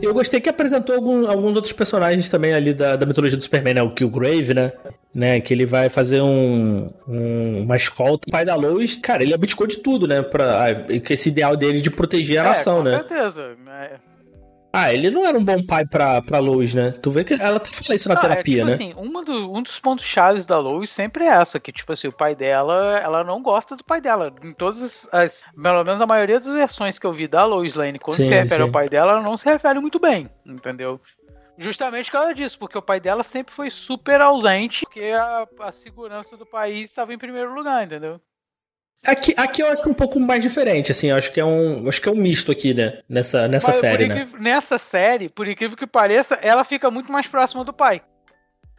Speaker 1: Eu gostei que apresentou algum, alguns outros personagens também ali da, da mitologia do Superman, né? O Killgrave, né? né? Que ele vai fazer um, um, uma escolta. O pai da Lois, cara, ele abdicou de tudo, né? Pra, ah, esse ideal dele de proteger a é, nação,
Speaker 2: com
Speaker 1: né?
Speaker 2: Com certeza. É
Speaker 1: ah, ele não era um bom pai pra, pra Lois, né? Tu vê que ela até fala isso na ah, terapia,
Speaker 2: é,
Speaker 1: tipo
Speaker 2: né? assim, uma do, um dos pontos chaves da Lois sempre é essa, que, tipo assim, o pai dela, ela não gosta do pai dela. Em todas as, pelo menos a maioria das versões que eu vi da Lois Lane, quando sim, se refere sim. ao pai dela, ela não se refere muito bem, entendeu? Justamente por causa disso, porque o pai dela sempre foi super ausente, porque a, a segurança do país estava em primeiro lugar, entendeu?
Speaker 1: Aqui, aqui eu acho um pouco mais diferente, assim, eu acho que é um, acho que é um misto aqui, né, nessa, nessa Mas, série,
Speaker 2: né? Nessa série, por incrível que pareça, ela fica muito mais próxima do pai.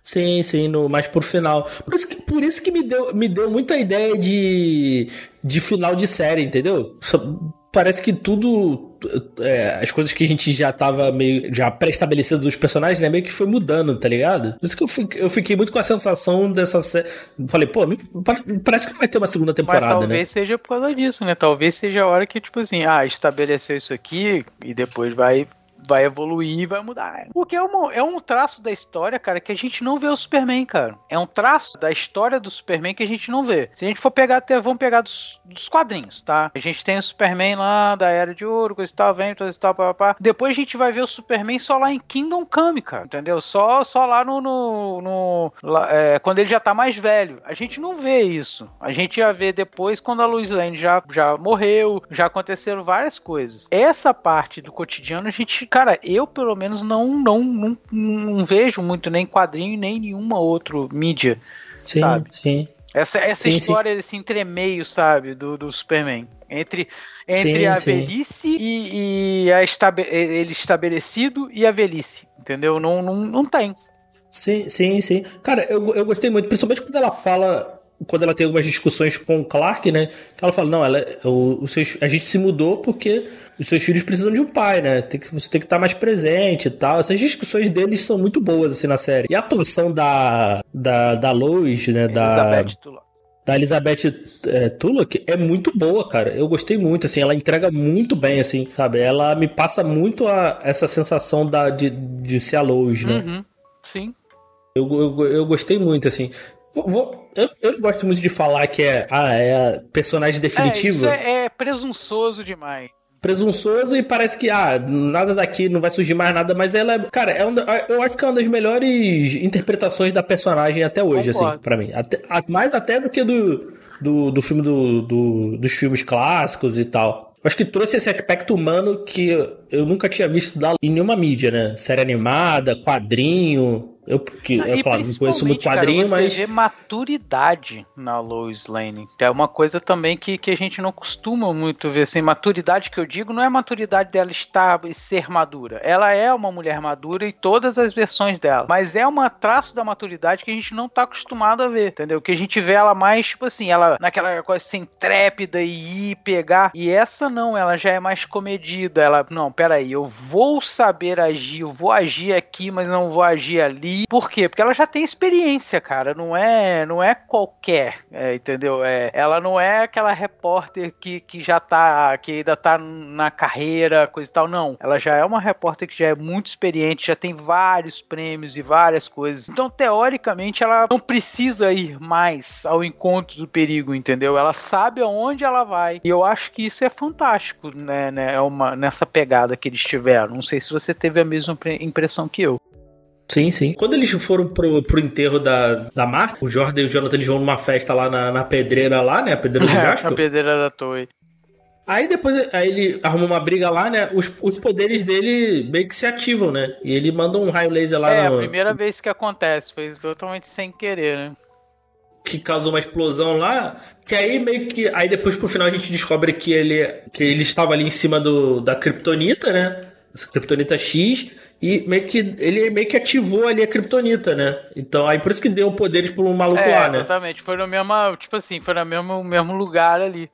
Speaker 1: Sim, sim, no, mais por final. Por isso que, por isso que me, deu, me deu muita ideia de, de final de série, entendeu? Parece que tudo é, as coisas que a gente já tava meio já pré-estabelecido dos personagens, né? Meio que foi mudando, tá ligado? Por isso que eu fiquei, eu fiquei muito com a sensação dessa série. Falei, pô, parece que vai ter uma segunda temporada, Mas
Speaker 2: talvez né? seja por causa disso, né? Talvez seja a hora que, tipo assim, ah, estabeleceu isso aqui e depois vai vai evoluir e vai mudar. Porque é, uma, é um traço da história, cara, que a gente não vê o Superman, cara. É um traço da história do Superman que a gente não vê. Se a gente for pegar até, vamos pegar dos, dos quadrinhos, tá? A gente tem o Superman lá da Era de Ouro, coisa e tal, vem, coisa e tal, papá. Depois a gente vai ver o Superman só lá em Kingdom Come, cara, entendeu? Só, só lá no. no, no lá, é, quando ele já tá mais velho. A gente não vê isso. A gente ia ver depois quando a Lois Lane já, já morreu, já aconteceram várias coisas. Essa parte do cotidiano a gente cara, eu pelo menos não, não, não, não vejo muito nem quadrinho nem nenhuma outra mídia, sim, sabe? Sim. Essa, essa sim, história sim. desse entremeio, sabe, do, do Superman. Entre, entre sim, a velhice e, e a estabe ele estabelecido e a velhice. Entendeu? Não, não, não tem.
Speaker 1: Sim, sim, sim. Cara, eu, eu gostei muito, principalmente quando ela fala quando ela tem algumas discussões com o Clark, né? Ela fala, não, ela, o, o seus, a gente se mudou porque os seus filhos precisam de um pai, né? Tem que, você tem que estar mais presente e tal. Essas discussões deles são muito boas, assim, na série. E a atuação da, da, da Lois, né?
Speaker 2: Elizabeth
Speaker 1: da, da Elizabeth é, Tulloch é muito boa, cara. Eu gostei muito, assim, ela entrega muito bem, assim, sabe? Ela me passa muito a, essa sensação da, de, de ser a Lois, né?
Speaker 2: Uhum. Sim.
Speaker 1: Eu, eu, eu gostei muito, assim. Vou, eu, eu não gosto muito de falar que é, ah, é a personagem definitiva.
Speaker 2: É, isso é, é presunçoso demais
Speaker 1: presunçoso e parece que, ah, nada daqui, não vai surgir mais nada, mas ela é, cara, é uma, eu acho que é uma das melhores interpretações da personagem até hoje, assim, Concordo. assim, para mim. Até, mais até do que do, do, do filme do, do, dos filmes clássicos e tal. Acho que trouxe esse aspecto humano que eu nunca tinha visto em nenhuma mídia, né? Série animada, quadrinho, Eu, que, é claro, não conheço muito quadrinho,
Speaker 2: cara,
Speaker 1: mas.
Speaker 2: Você vê maturidade na Lois Lane. É uma coisa também que, que a gente não costuma muito ver. Assim, maturidade que eu digo não é maturidade dela estar e ser madura. Ela é uma mulher madura em todas as versões dela. Mas é uma traço da maturidade que a gente não tá acostumado a ver, entendeu? Que a gente vê ela mais, tipo assim, ela naquela coisa assim, trépida e ir pegar. E essa não, ela já é mais comedida. Ela, não, peraí, eu vou saber agir, eu vou agir aqui, mas não vou agir ali. Por quê? Porque ela já tem experiência, cara. Não é, não é qualquer, é, entendeu? É, ela não é aquela repórter que, que já tá, que ainda tá na carreira, coisa e tal. Não. Ela já é uma repórter que já é muito experiente, já tem vários prêmios e várias coisas. Então, teoricamente, ela não precisa ir mais ao encontro do perigo, entendeu? Ela sabe aonde ela vai. E eu acho que isso é fantástico, né? né é uma, nessa pegada que eles tiveram. Não sei se você teve a mesma impressão que eu.
Speaker 1: Sim, sim. Quando eles foram pro, pro enterro da, da Marta, o Jordan e o Jonathan eles vão numa festa lá na, na pedreira lá, né? A pedreira do Jasper.
Speaker 2: a pedreira da torre.
Speaker 1: Aí depois aí ele arruma uma briga lá, né? Os, os poderes dele meio que se ativam, né? E ele manda um raio laser lá
Speaker 2: É,
Speaker 1: no...
Speaker 2: a primeira vez que acontece, foi totalmente sem querer, né?
Speaker 1: Que causou uma explosão lá, que aí meio que. Aí depois pro final a gente descobre que ele, que ele estava ali em cima do, da Kryptonita, né? Essa Kryptonita X. E meio que ele meio que ativou ali a Kryptonita, né? Então, aí por isso que deu poderes pro maluco
Speaker 2: é,
Speaker 1: lá, né?
Speaker 2: Exatamente, foi no mesmo, tipo assim, foi no mesmo, mesmo lugar ali.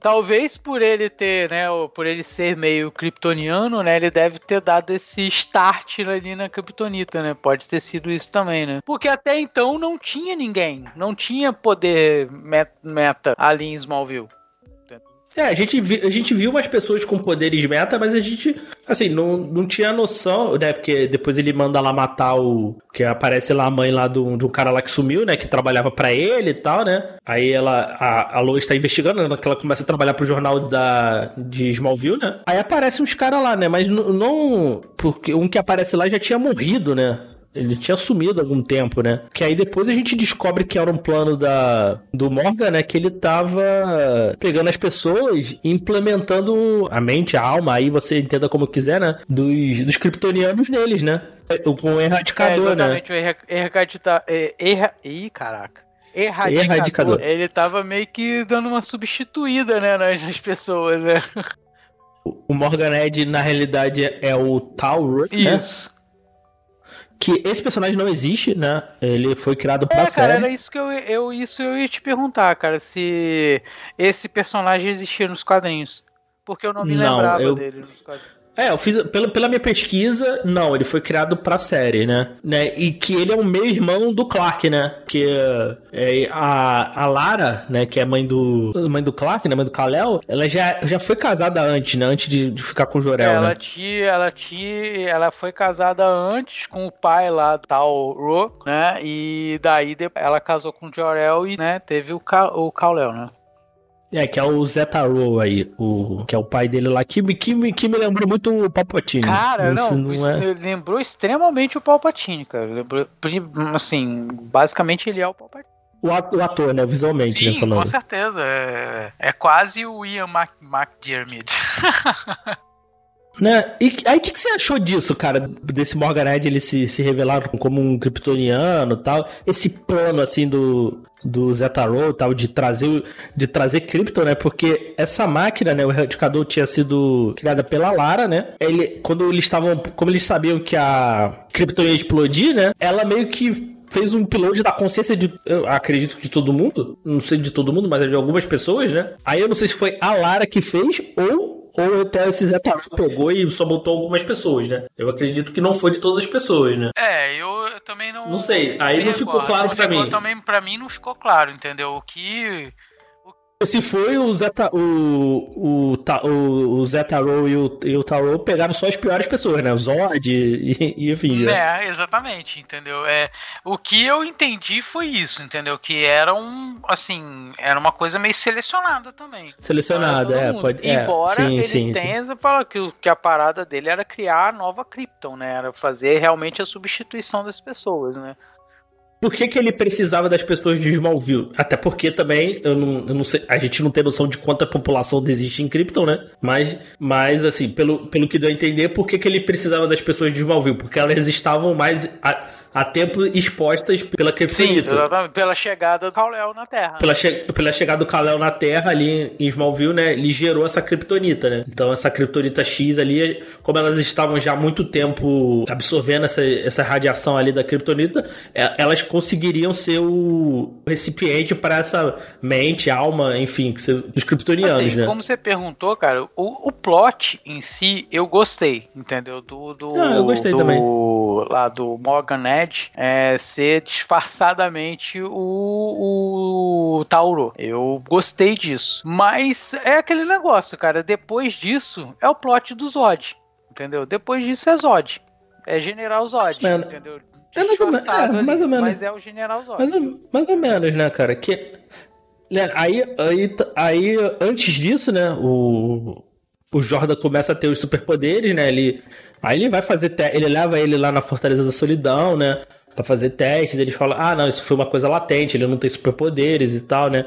Speaker 2: Talvez por ele ter, né, por ele ser meio kryptoniano, né, ele deve ter dado esse start ali na kryptonita, né? Pode ter sido isso também, né? Porque até então não tinha ninguém, não tinha poder meta ali em Smallville.
Speaker 1: É, a gente, vi, a gente viu umas pessoas com poderes meta, mas a gente, assim, não, não tinha noção, né? Porque depois ele manda lá matar o. Que aparece lá a mãe lá do, um cara lá que sumiu, né? Que trabalhava para ele e tal, né? Aí ela. A, a Lois tá investigando, né? Que ela começa a trabalhar pro jornal da, de Smallville, né? Aí aparece uns caras lá, né? Mas não. Porque um que aparece lá já tinha morrido, né? Ele tinha sumido algum tempo, né? Que aí depois a gente descobre que era um plano da, do Morgan, né? Que ele tava pegando as pessoas e implementando a mente, a alma, aí você entenda como quiser, né? Dos, dos kryptonianos neles, né? Com o erradicador,
Speaker 2: é, exatamente,
Speaker 1: né?
Speaker 2: o erradicador. É, erra... Ih, caraca. Erradicador, erradicador. Ele tava meio que dando uma substituída, né? Nas pessoas, né?
Speaker 1: O Morgan Ed, na realidade, é o Tauro, né? Que esse personagem não existe, né? Ele foi criado pra é, série.
Speaker 2: Cara, era isso que eu, eu, isso eu ia te perguntar, cara, se esse personagem existia nos quadrinhos. Porque eu não me não, lembrava eu... dele nos quadrinhos.
Speaker 1: É, eu fiz pela, pela minha pesquisa, não, ele foi criado pra série, né? né? E que ele é o meio irmão do Clark, né? Que é, a, a Lara, né, que é mãe do mãe do Clark, né, mãe do Kal-El, ela já, já foi casada antes, né, antes de, de ficar com o Jorel,
Speaker 2: ela
Speaker 1: né?
Speaker 2: Tinha, ela tinha, ela foi casada antes com o pai lá, tal Ro, né? E daí ela casou com o Jorel e, né, teve o, Ka, o Kal-El, né?
Speaker 1: É, que é o Zetaro aí, o, que é o pai dele lá, que, que, que me lembrou muito o Palpatine.
Speaker 2: Cara, não, não é... lembrou extremamente o Palpatine, cara. Lembrou, assim, basicamente ele é o Palpatine.
Speaker 1: O ator, né? Visualmente,
Speaker 2: Sim,
Speaker 1: né? Falando.
Speaker 2: com certeza. É, é quase o Ian Mac, McDiarmid.
Speaker 1: Né? E aí, o que, que, você achou disso, cara? Desse Morganhead ele se, se revelar como um kryptoniano tal? Esse plano, assim, do, do Zetaro tal, de trazer, de trazer Krypton, né? Porque essa máquina, né? O erradicador tinha sido criada pela Lara, né? Ele, quando eles estavam. Como eles sabiam que a Krypton ia explodir, né? Ela meio que fez um upload da consciência de, eu acredito de todo mundo, não sei de todo mundo, mas de algumas pessoas, né? Aí eu não sei se foi a Lara que fez ou ou até esse Zé Tarô pegou e só botou algumas pessoas, né? Eu acredito que não foi de todas as pessoas, né?
Speaker 2: É, eu, eu também não.
Speaker 1: Não sei, aí não ficou claro para mim.
Speaker 2: Também para mim não ficou claro, entendeu? O que
Speaker 1: se foi o Zeta, o, o, o, o Zetaro e o, e o Taro pegaram só as piores pessoas, né? O Zod e, e enfim.
Speaker 2: Né? É, exatamente, entendeu? É, o que eu entendi foi isso, entendeu? Que era um, assim, era uma coisa meio selecionada também.
Speaker 1: Selecionada, é, pode é,
Speaker 2: Embora
Speaker 1: sim,
Speaker 2: ele
Speaker 1: sim,
Speaker 2: tenha sim. que, que a parada dele era criar a nova Krypton, né? Era fazer realmente a substituição das pessoas, né?
Speaker 1: Por que, que ele precisava das pessoas de Smallville? Até porque também, eu não, eu não sei, a gente não tem noção de quanta população existe em Krypton, né? Mas, mas assim, pelo, pelo que deu a entender, por que, que ele precisava das pessoas de Smallville? Porque elas estavam mais. A, há tempo expostas pela Kryptonita.
Speaker 2: Pela chegada do Kal-El na Terra.
Speaker 1: Pela, che pela chegada do Kal-El na Terra ali em Smallville, né? Ele gerou essa Kryptonita, né? Então essa Kryptonita X ali, como elas estavam já há muito tempo absorvendo essa, essa radiação ali da Kryptonita, é, elas conseguiriam ser o recipiente para essa mente, alma, enfim, dos kryptonianos, assim, né?
Speaker 2: Como você perguntou, cara, o, o plot em si eu gostei, entendeu? Do, do,
Speaker 1: ah, eu gostei
Speaker 2: do,
Speaker 1: também.
Speaker 2: Lá do Morgan Edge é, ser disfarçadamente o, o Tauro. Eu gostei disso. Mas é aquele negócio, cara. Depois disso, é o plot do Zod. Entendeu? Depois disso é Zod. É General Zod,
Speaker 1: Mano. entendeu? É mais ou, menos, é, mais ou menos.
Speaker 2: Mas é o General Zod.
Speaker 1: Mais ou, mais ou menos, né, cara? Que, né, aí, aí, aí, antes disso, né, o, o Jordan começa a ter os superpoderes, né? Ele, aí ele vai fazer. Ele leva ele lá na Fortaleza da Solidão, né? Pra fazer testes. Eles falam: ah, não, isso foi uma coisa latente, ele não tem superpoderes e tal, né?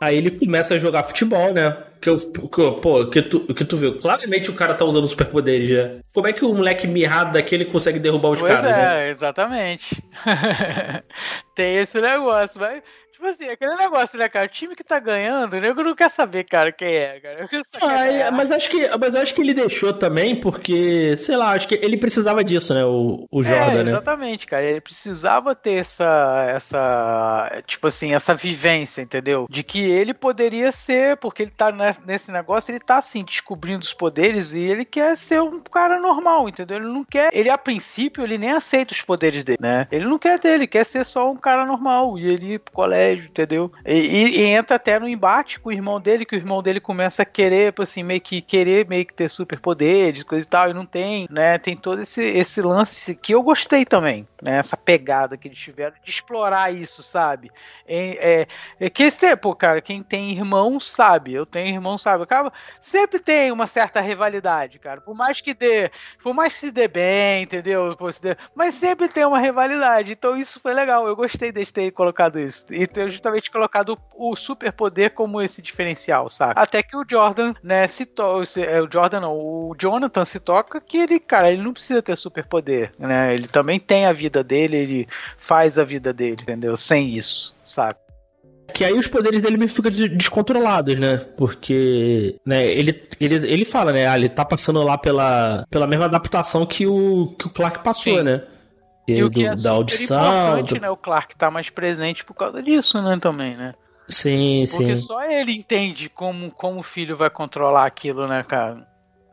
Speaker 1: Aí ele começa a jogar futebol, né? Que eu, que, pô, que tu, que tu viu. Claramente o cara tá usando superpoderes. Né? Como é que um moleque mirrado daquele consegue derrubar os
Speaker 2: pois
Speaker 1: caras?
Speaker 2: É, né? exatamente. Tem esse negócio, mas Tipo assim, aquele negócio, né, cara? O time que tá ganhando, o nego não quer saber, cara, quem é, cara.
Speaker 1: Ah, mas acho que, mas eu acho que ele deixou também porque, sei lá, acho que ele precisava disso, né, o, o é, Jordan, é,
Speaker 2: né? Exatamente, cara. Ele precisava ter essa, essa, tipo assim, essa vivência, entendeu? De que ele poderia ser, porque ele tá nesse negócio, ele tá assim, descobrindo os poderes e ele quer ser um cara normal, entendeu? Ele não quer, ele a princípio, ele nem aceita os poderes dele, né? Ele não quer ter, ele quer ser só um cara normal e ele ir pro entendeu? E, e, e, entra até no embate com o irmão dele, que o irmão dele começa a querer, tipo assim, meio que querer meio que ter superpoderes, coisa e tal, e não tem, né? Tem todo esse, esse lance que eu gostei também, né? Essa pegada que eles tiveram de explorar isso, sabe? É, é, é que esse tempo, cara, quem tem irmão sabe, eu tenho irmão sabe, acaba sempre tem uma certa rivalidade, cara. Por mais que dê, por mais que se dê bem, entendeu? Mas sempre tem uma rivalidade. Então isso foi legal. Eu gostei de ter colocado isso. E ter justamente colocado o superpoder como esse diferencial, sabe? Até que o Jordan, né, se toca. É, o Jordan não, o Jonathan se toca que ele, cara, ele não precisa ter superpoder, né? Ele também tem a vida dele, ele faz a vida dele, entendeu? Sem isso, sabe?
Speaker 1: Que aí os poderes dele me ficam descontrolados, né? Porque, né, ele, ele, ele fala, né? Ah, ele tá passando lá pela, pela mesma adaptação que o, que o Clark passou, Sim. né?
Speaker 2: E o que é da audição. Do... Né? O Clark tá mais presente por causa disso, né? Também, né?
Speaker 1: Sim, Porque sim.
Speaker 2: Porque só ele entende como, como o filho vai controlar aquilo, né, cara?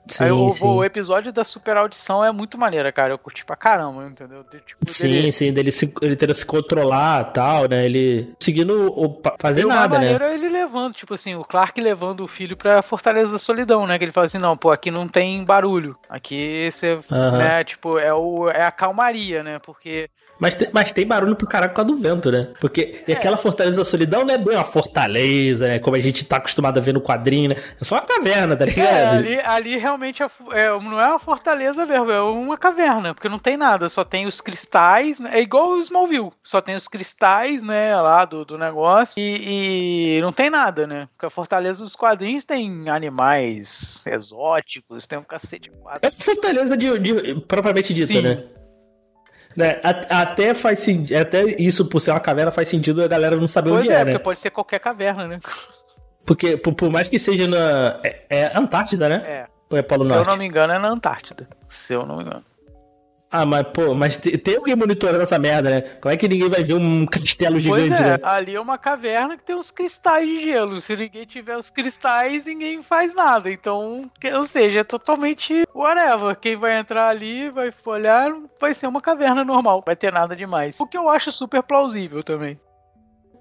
Speaker 2: Sim, Aí, o, o, episódio da super audição é muito maneiro, cara. Eu curti pra caramba, entendeu? De,
Speaker 1: tipo, sim, dele... sim, dele se, ele ter se controlar e tal, né? Ele seguindo o, fazer e nada, né?
Speaker 2: é ele levando, tipo assim, o Clark levando o filho pra Fortaleza da Solidão, né? Que ele fala assim, não, pô, aqui não tem barulho. Aqui você, né, tipo, é, o, é a calmaria, né? Porque
Speaker 1: mas tem, mas tem barulho pro caralho por causa do vento, né? Porque é. aquela Fortaleza da Solidão não é bem uma fortaleza, né? Como a gente tá acostumado a ver no quadrinho, né? É só uma caverna, tá ligado? É,
Speaker 2: ali, ali realmente é, é, não é uma fortaleza mesmo, é uma caverna, porque não tem nada, só tem os cristais, né? é igual o Smallville, só tem os cristais, né, lá do, do negócio, e, e não tem nada, né? Porque a Fortaleza dos quadrinhos tem animais exóticos, tem um cacete.
Speaker 1: É fortaleza de, de propriamente dita, Sim. né? Né? Até faz até isso por ser uma caverna faz sentido a galera não saber pois onde é, é né?
Speaker 2: Porque pode ser qualquer caverna, né?
Speaker 1: Porque por, por mais que seja na é, é Antártida, né?
Speaker 2: É.
Speaker 1: É Polo
Speaker 2: Se
Speaker 1: Norte?
Speaker 2: eu não me engano é na Antártida. Se eu não me engano.
Speaker 1: Ah, mas, pô, mas tem alguém monitorando essa merda, né? Como é que ninguém vai ver um castelo gigante, pois
Speaker 2: é,
Speaker 1: né?
Speaker 2: ali é uma caverna que tem uns cristais de gelo. Se ninguém tiver os cristais, ninguém faz nada. Então, ou seja, é totalmente whatever. Quem vai entrar ali, vai olhar, vai ser uma caverna normal. Vai ter nada demais. O que eu acho super plausível também.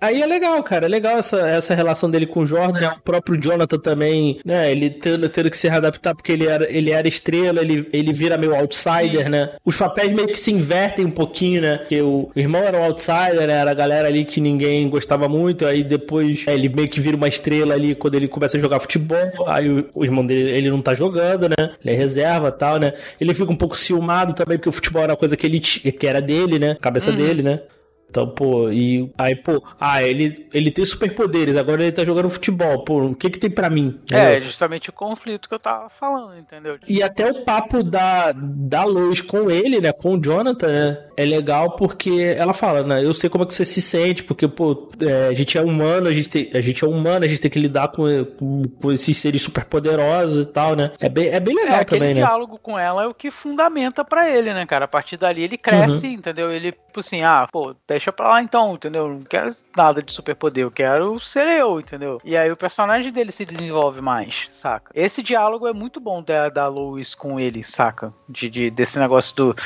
Speaker 1: Aí é legal, cara. É legal essa, essa relação dele com o Jordan. Né? O próprio Jonathan também, né? Ele tendo, tendo que se readaptar porque ele era, ele era estrela, ele, ele vira meio outsider, Sim. né? Os papéis meio que se invertem um pouquinho, né? Porque o, o irmão era um outsider, né? Era a galera ali que ninguém gostava muito. Aí depois é, ele meio que vira uma estrela ali quando ele começa a jogar futebol. Aí o, o irmão dele, ele não tá jogando, né? Ele é reserva e tal, né? Ele fica um pouco ciumado também porque o futebol era uma coisa que ele que era dele, né? Cabeça uhum. dele, né? Então, pô, e aí, pô, ah, ele, ele tem superpoderes, agora ele tá jogando futebol, pô, o que que tem para mim?
Speaker 2: É, justamente o conflito que eu tava falando, entendeu?
Speaker 1: E até o papo da, da Lois com ele, né, com o Jonathan, né, é legal porque ela fala, né, eu sei como é que você se sente, porque, pô, é, a gente é humano, a gente, tem, a gente é humano, a gente tem que lidar com, com, com esses seres superpoderosos e tal, né, é bem, é bem legal é, também,
Speaker 2: né. diálogo com ela é o que fundamenta para ele, né, cara, a partir dali ele cresce, uhum. entendeu? Ele, tipo assim, ah, pô, deixa pra lá então, entendeu? Não quero nada de superpoder, eu quero ser eu, entendeu? E aí o personagem dele se desenvolve mais, saca? Esse diálogo é muito bom da, da Lois com ele, saca? De, de, desse negócio do,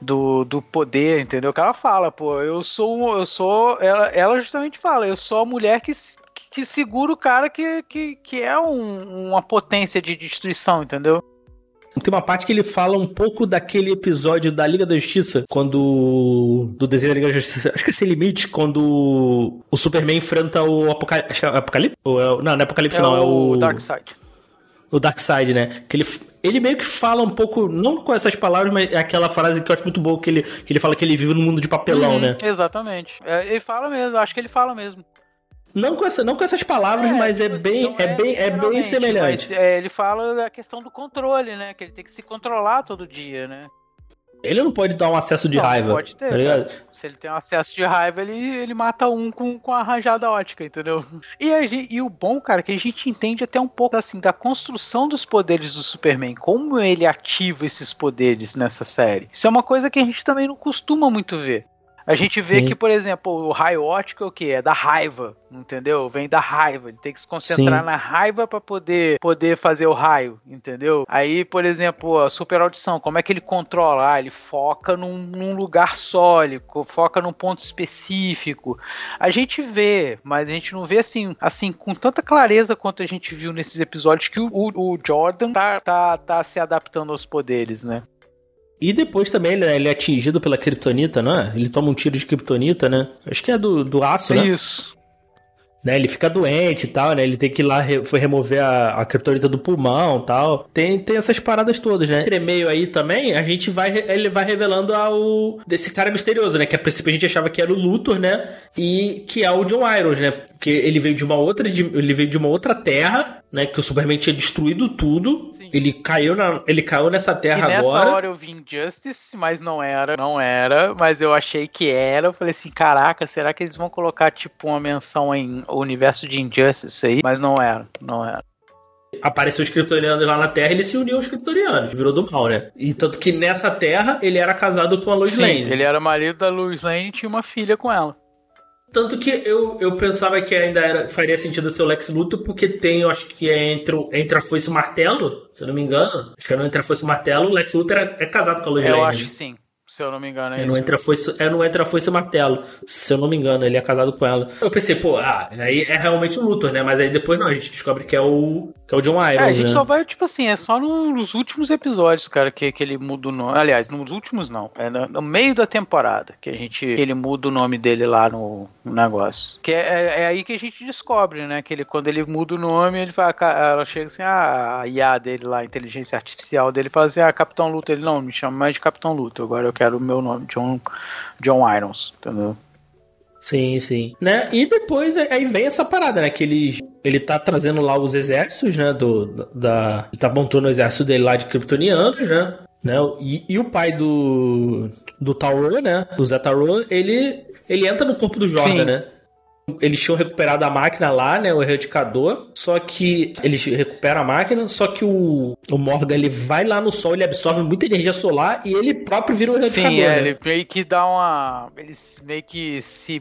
Speaker 2: do, do poder, entendeu? Que ela fala, pô, eu sou, eu sou, ela, ela justamente fala, eu sou a mulher que que segura o cara que, que, que é um, uma potência de destruição, entendeu?
Speaker 1: Tem uma parte que ele fala um pouco daquele episódio da Liga da Justiça, quando. Do desenho da Liga da Justiça. Acho que é Sem Limite, quando o Superman enfrenta o Apocalipse. Acho que é Apocalipse? É, não, não é Apocalipse, é não, é o.
Speaker 2: Darkseid.
Speaker 1: O Darkseid, né? Que ele, ele meio que fala um pouco, não com essas palavras, mas é aquela frase que eu acho muito boa, que ele, que ele fala que ele vive num mundo de papelão, uhum, né?
Speaker 2: Exatamente. É, ele fala mesmo, acho que ele fala mesmo.
Speaker 1: Não com, essa, não com essas palavras, é, mas é tipo assim, bem, é, é, bem, é bem semelhante. Mas,
Speaker 2: é, ele fala da questão do controle, né? Que ele tem que se controlar todo dia, né?
Speaker 1: Ele não pode dar um acesso de não, raiva. Pode ter. Tá
Speaker 2: Se ele tem um acesso de raiva, ele, ele mata um com, com a rajada ótica, entendeu? E, a gente, e o bom, cara, é que a gente entende até um pouco assim da construção dos poderes do Superman, como ele ativa esses poderes nessa série. Isso é uma coisa que a gente também não costuma muito ver. A gente vê Sim. que, por exemplo, o raio óptico é o que? É da raiva, entendeu? Vem da raiva. Ele tem que se concentrar Sim. na raiva para poder, poder fazer o raio, entendeu? Aí, por exemplo, a super audição, como é que ele controla? Ah, ele foca num, num lugar só, ele foca num ponto específico. A gente vê, mas a gente não vê assim, assim com tanta clareza quanto a gente viu nesses episódios que o, o, o Jordan tá, tá, tá se adaptando aos poderes, né?
Speaker 1: E depois também ele, ele é atingido pela Kryptonita, não é? Ele toma um tiro de Kryptonita, né? Acho que é do, do aço, né?
Speaker 2: Isso.
Speaker 1: Né, ele fica doente e tal, né? Ele tem que ir lá re, foi remover a, a criptonita do pulmão tal. Tem, tem essas paradas todas, né? Entre meio aí também, a gente vai ele vai revelando ao desse cara misterioso, né? Que a princípio a gente achava que era o Luthor, né? E que é o John Irons, né? Porque ele veio de uma outra ele veio de uma outra terra, né? Que o Superman tinha destruído tudo. Ele caiu na ele caiu nessa terra e agora.
Speaker 2: Nessa hora eu vi Injustice, mas não era, não era, mas eu achei que era. Eu falei assim, caraca, será que eles vão colocar tipo uma menção em o universo de Injustice aí, mas não era, não era.
Speaker 1: Apareceu os Kryptonianos lá na Terra e ele se uniu aos Kryptonianos, virou do mal, né? E tanto que nessa Terra ele era casado com a Lois Sim, Lane.
Speaker 2: ele era marido da Lois Lane e tinha uma filha com ela.
Speaker 1: Tanto que eu, eu pensava que ainda era, faria sentido ser o Lex Luthor, porque tem, eu acho que é entre, entre a foice e o martelo, se eu não me engano. Acho que é entre a foice e o martelo, o Lex Luthor é, é casado com a Lois Lane.
Speaker 2: Eu acho que sim. Se eu não me engano, é,
Speaker 1: é isso. No entra foice, é no Entra Foice Martelo. Se eu não me engano, ele é casado com ela. Eu pensei, pô, ah, aí é realmente o Luthor, né? Mas aí depois não, a gente descobre que é o, que é o John Irons, É,
Speaker 2: a gente
Speaker 1: né?
Speaker 2: só vai, tipo assim, é só nos últimos episódios, cara, que, que ele muda o nome. Aliás, nos últimos não. É no, no meio da temporada que a gente, ele muda o nome dele lá no, no negócio. Que é, é, é, aí que a gente descobre, né? Que ele, quando ele muda o nome, ele fala, ela chega assim, ah, a IA dele lá, a inteligência artificial dele, fala assim, ah, Capitão Luthor. Ele, não, me chama mais de Capitão Luthor, agora eu quero o meu nome, John John, Irons, entendeu?
Speaker 1: Sim, sim. Né? E depois aí vem essa parada, né? Que ele, ele tá trazendo lá os exércitos, né? Do, da, ele tá montando o exército dele lá de kryptonianos, né? né? E, e o pai do, do Tauron, né? Do Zé Tauron, ele, ele entra no corpo do Jordan, sim. né? Eles tinham recuperado a máquina lá, né? O erradicador. Só que eles recuperam a máquina, só que o, o Morgan ele vai lá no sol, ele absorve muita energia solar e ele próprio vira o erradicador. Sim, é,
Speaker 2: né? ele meio que dá uma. Ele meio que se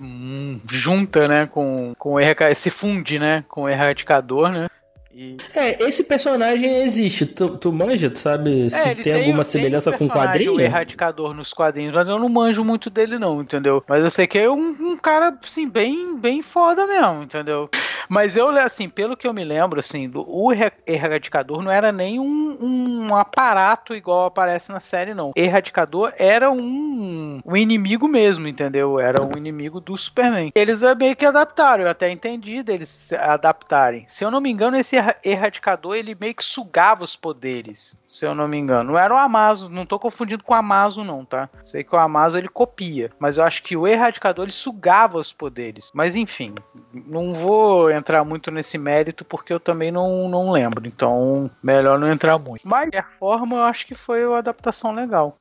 Speaker 2: junta, né? Com, com o erradicador. Se funde, né? Com o erradicador, né?
Speaker 1: E... É, esse personagem existe. Tu, tu manja, tu sabe se é, tem, tem, alguma semelhança com o quadrinho?
Speaker 2: O Erradicador nos quadrinhos, mas eu não manjo muito dele, não, entendeu? Mas eu sei que é um, um cara, assim, bem, bem foda mesmo, entendeu? Mas eu, assim, pelo que eu me lembro, assim, do, o Erradicador não era nem um, um aparato igual aparece na série, não. Erradicador era um, um inimigo mesmo, entendeu? Era um inimigo do Superman. Eles meio que adaptaram, eu até entendi deles se adaptarem. Se eu não me engano, esse Erradicador, ele meio que sugava os poderes se eu não me engano. Não era o Amazo, não tô confundindo com o Amazo não, tá? Sei que o Amazo ele copia, mas eu acho que o Erradicador ele sugava os poderes. Mas enfim, não vou entrar muito nesse mérito porque eu também não, não lembro, então melhor não entrar muito. Mas de qualquer forma, eu acho que foi uma adaptação legal.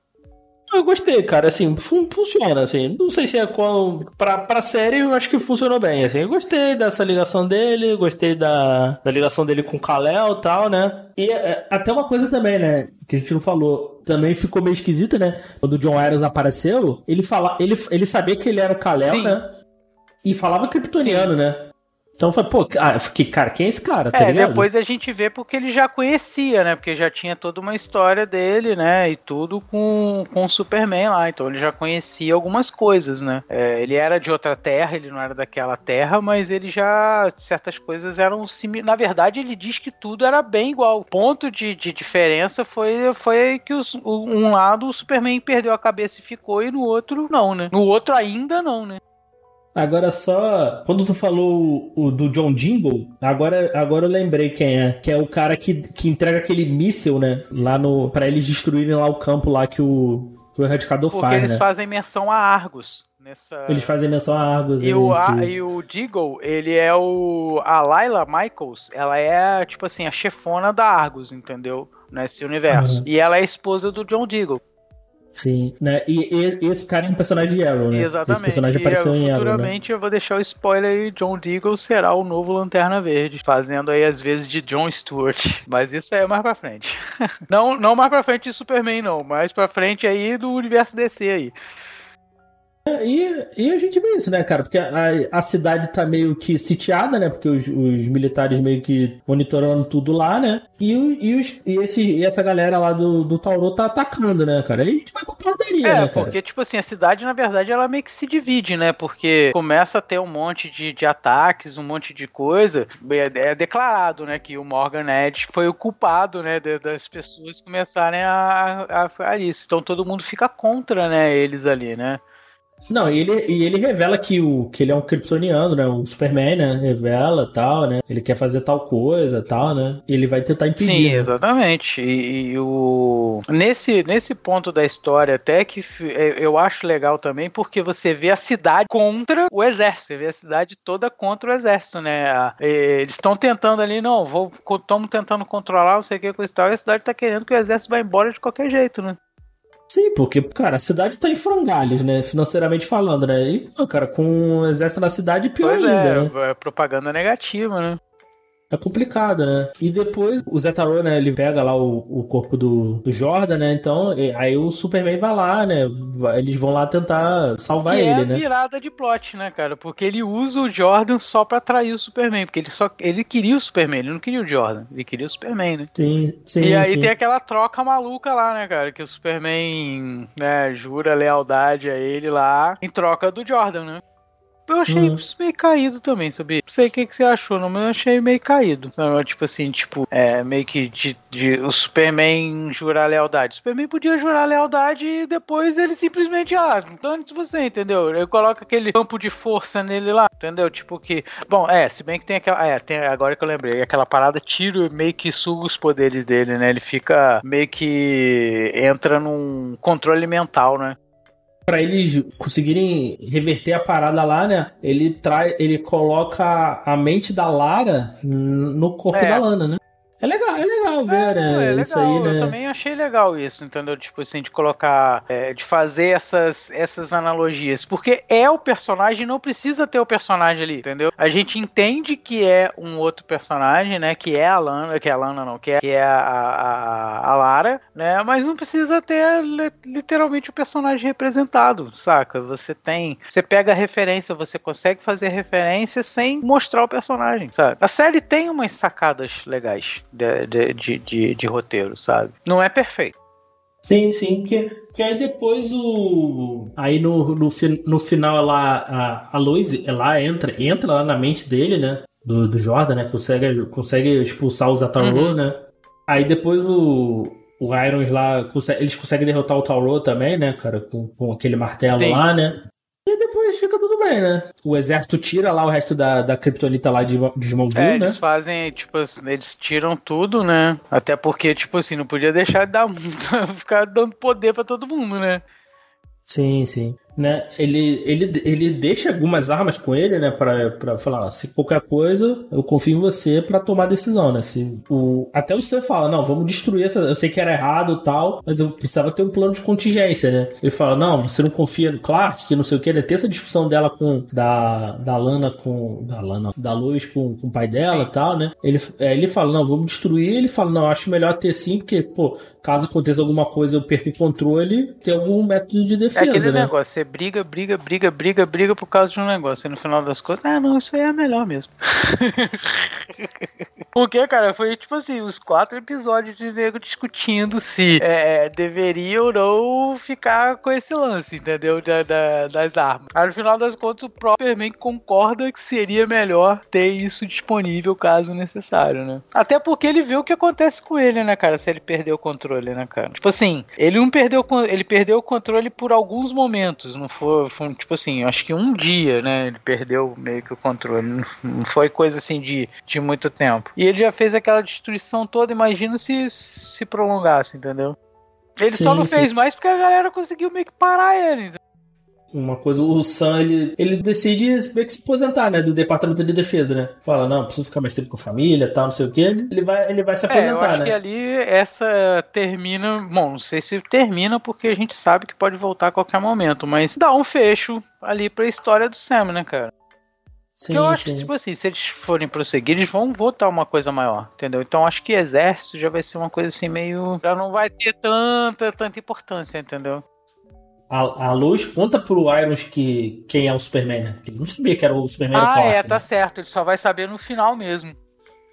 Speaker 1: Eu gostei, cara, assim, fun funciona, assim, não sei se é qual, pra, pra série eu acho que funcionou bem, assim, eu gostei dessa ligação dele, gostei da, da ligação dele com o Kalel e tal, né, e é, até uma coisa também, né, que a gente não falou, também ficou meio esquisito, né, quando o John Ares apareceu, ele, fala, ele, ele sabia que ele era o Kalel, né, e falava kryptoniano, né, então foi, pô, ah, que, cara, quem é esse cara? Tá
Speaker 2: é, ligado? depois a gente vê porque ele já conhecia, né? Porque já tinha toda uma história dele, né? E tudo com, com o Superman lá. Então ele já conhecia algumas coisas, né? É, ele era de outra terra, ele não era daquela terra, mas ele já. Certas coisas eram similares. Na verdade, ele diz que tudo era bem igual. O ponto de, de diferença foi, foi que os, um lado o Superman perdeu a cabeça e ficou, e no outro não, né? No outro ainda não, né?
Speaker 1: Agora só, quando tu falou o, o, do John Jingle, agora, agora eu lembrei quem é, que é o cara que, que entrega aquele míssil, né, lá no para eles destruírem lá o campo lá que o, que o Erradicador
Speaker 2: Porque
Speaker 1: faz,
Speaker 2: eles
Speaker 1: né?
Speaker 2: fazem menção a Argos. Nessa...
Speaker 1: Eles fazem menção a Argos.
Speaker 2: E, o, a, e o Deagle, ele é o... A Layla Michaels, ela é, tipo assim, a chefona da Argos, entendeu? Nesse universo. Uhum. E ela é esposa do John Deagle.
Speaker 1: Sim, né? E, e, esse cara é um personagem de Arrow, né?
Speaker 2: Exatamente.
Speaker 1: Esse personagem apareceu em Arrow,
Speaker 2: né? Futuramente né? eu vou deixar o spoiler aí, John Deagle será o novo Lanterna Verde, fazendo aí às vezes de John Stewart. Mas isso é mais pra frente. não, não mais pra frente de Superman, não. Mais pra frente aí do universo DC aí.
Speaker 1: E, e a gente vê isso, né, cara? Porque a, a cidade tá meio que sitiada, né? Porque os, os militares meio que monitorando tudo lá, né? E, e, os, e, esse, e essa galera lá do, do Tauro tá atacando, né, cara? Aí a gente vai pra portaria, é, né,
Speaker 2: cara? porque, tipo assim, a cidade, na verdade, ela meio que se divide, né? Porque começa a ter um monte de, de ataques, um monte de coisa. É, é declarado, né, que o Morgan Edge foi o culpado, né, das pessoas começarem a, a, a isso. Então todo mundo fica contra, né, eles ali, né?
Speaker 1: Não, e ele, e ele revela que, o, que ele é um kryptoniano, né? O Superman, né? Revela tal, né? Ele quer fazer tal coisa tal, né? E ele vai tentar impedir. Sim,
Speaker 2: né? exatamente. E, e, o... nesse, nesse ponto da história, até que é, eu acho legal também, porque você vê a cidade contra o exército. Você vê a cidade toda contra o exército, né? Eles estão tentando ali, não, estamos tentando controlar, não sei o que, coisa e tal, e a cidade está querendo que o exército vá embora de qualquer jeito, né?
Speaker 1: Sim, porque, cara, a cidade tá em frangalhos, né? Financeiramente falando, né? E, cara, com o exército na cidade, pior pois ainda, é,
Speaker 2: né? É propaganda negativa, né?
Speaker 1: É complicado, né? E depois o Zetaro, né? Ele pega lá o, o corpo do, do Jordan, né? Então, aí o Superman vai lá, né? Eles vão lá tentar salvar que ele, é
Speaker 2: né? É virada de plot, né, cara? Porque ele usa o Jordan só pra atrair o Superman. Porque ele só ele queria o Superman, ele não queria o Jordan. Ele queria o Superman, né?
Speaker 1: Sim, sim.
Speaker 2: E aí
Speaker 1: sim.
Speaker 2: tem aquela troca maluca lá, né, cara? Que o Superman, né, jura lealdade a ele lá em troca do Jordan, né? Eu achei uhum. meio caído também, sabia? Não sei o que, que você achou, não, mas eu achei meio caído. Sabe? Tipo assim, tipo, é, meio que de, de, o Superman jurar lealdade. O Superman podia jurar lealdade e depois ele simplesmente, ah, antes você, entendeu? Ele coloca aquele campo de força nele lá, entendeu? Tipo que. Bom, é, se bem que tem aquela. É, tem, agora que eu lembrei, aquela parada tiro meio que suga os poderes dele, né? Ele fica meio que entra num controle mental, né?
Speaker 1: Para eles conseguirem reverter a parada lá, né? Ele traz, ele coloca a mente da Lara no corpo é. da Lana, né? É legal, é legal ver, é, né? É legal. Isso aí, né?
Speaker 2: Eu também achei legal isso, entendeu? Tipo assim, de colocar, é, de fazer essas, essas analogias. Porque é o personagem, não precisa ter o personagem ali, entendeu? A gente entende que é um outro personagem, né? Que é a Lana, que é a Lana não, que é, que é a, a, a Lara, né? Mas não precisa ter literalmente o personagem representado, saca? Você tem, você pega a referência, você consegue fazer referência sem mostrar o personagem, sabe? A série tem umas sacadas legais de, de, de, de, roteiro, sabe? Não é perfeito.
Speaker 1: Sim, sim, que, que aí depois o. Aí no, no, no final ela, a, a Lois, ela entra, entra lá na mente dele, né? do, do Jordan, né? Consegue, consegue expulsar o Zataru, uhum. né? Aí depois o, o Irons lá, consegue, eles conseguem derrotar o Tauro também, né, cara? Com, com aquele martelo Sim. lá, né? E depois fica tudo bem, né? O exército tira lá o resto da, da Kryptonita lá de, de Smallville, é,
Speaker 2: né? eles fazem, tipo assim, eles tiram tudo, né? Até porque, tipo assim, não podia deixar de dar, ficar dando poder para todo mundo, né?
Speaker 1: Sim, sim né? Ele, ele, ele deixa algumas armas com ele, né? Pra, pra falar, se qualquer coisa, eu confio em você para tomar decisão, né? Se o, até o Sam fala, não, vamos destruir essa. Eu sei que era errado tal, mas eu precisava ter um plano de contingência, né? Ele fala, não, você não confia no Clark, que não sei o que. Ele tem essa discussão dela com. Da, da Lana com. Da Lana, da Luz com, com o pai dela e tal, né? Ele, é, ele fala, não, vamos destruir. Ele fala, não, acho melhor ter sim, porque, pô, caso aconteça alguma coisa, eu perco o controle, tem algum método de defesa. É aquele
Speaker 2: né? negócio, você briga, briga, briga, briga, briga por causa de um negócio. E no final das contas, ah, não, isso aí é melhor mesmo. Porque, cara, foi tipo assim, os quatro episódios de nego discutindo se é, deveria ou não ficar com esse lance, entendeu? Da, da, das armas. Aí no final das contas, o próprio Superman concorda que seria melhor ter isso disponível caso necessário, né? Até porque ele vê o que acontece com ele, né, cara? Se ele perder o controle, né, cara? Tipo assim, ele não perdeu, ele perdeu o controle por alguns momentos, não foi, foi tipo assim, acho que um dia, né? Ele perdeu meio que o controle. Não foi coisa assim de, de muito tempo. E ele já fez aquela destruição toda, imagina se se prolongasse, entendeu? Ele sim, só não sim. fez mais porque a galera conseguiu meio que parar ele. Entendeu?
Speaker 1: Uma coisa, o Sam, ele, ele decide meio que se aposentar, né, do Departamento de Defesa, né? Fala, não, preciso ficar mais tempo com a família, tal, não sei o quê. Ele vai, ele vai se aposentar, é, eu acho
Speaker 2: né? que ali essa termina, bom, não sei se termina porque a gente sabe que pode voltar a qualquer momento, mas dá um fecho ali pra história do Sam, né, cara? Sim, eu acho sim. que, tipo assim, se eles forem prosseguir, eles vão voltar uma coisa maior, entendeu? Então acho que exército já vai ser uma coisa assim meio. Já não vai ter tanta, tanta importância, entendeu?
Speaker 1: A, a luz conta pro Irons que quem é o Superman, né? Ele não sabia que era o Superman.
Speaker 2: Ah, Clark, é, tá né? certo. Ele só vai saber no final mesmo.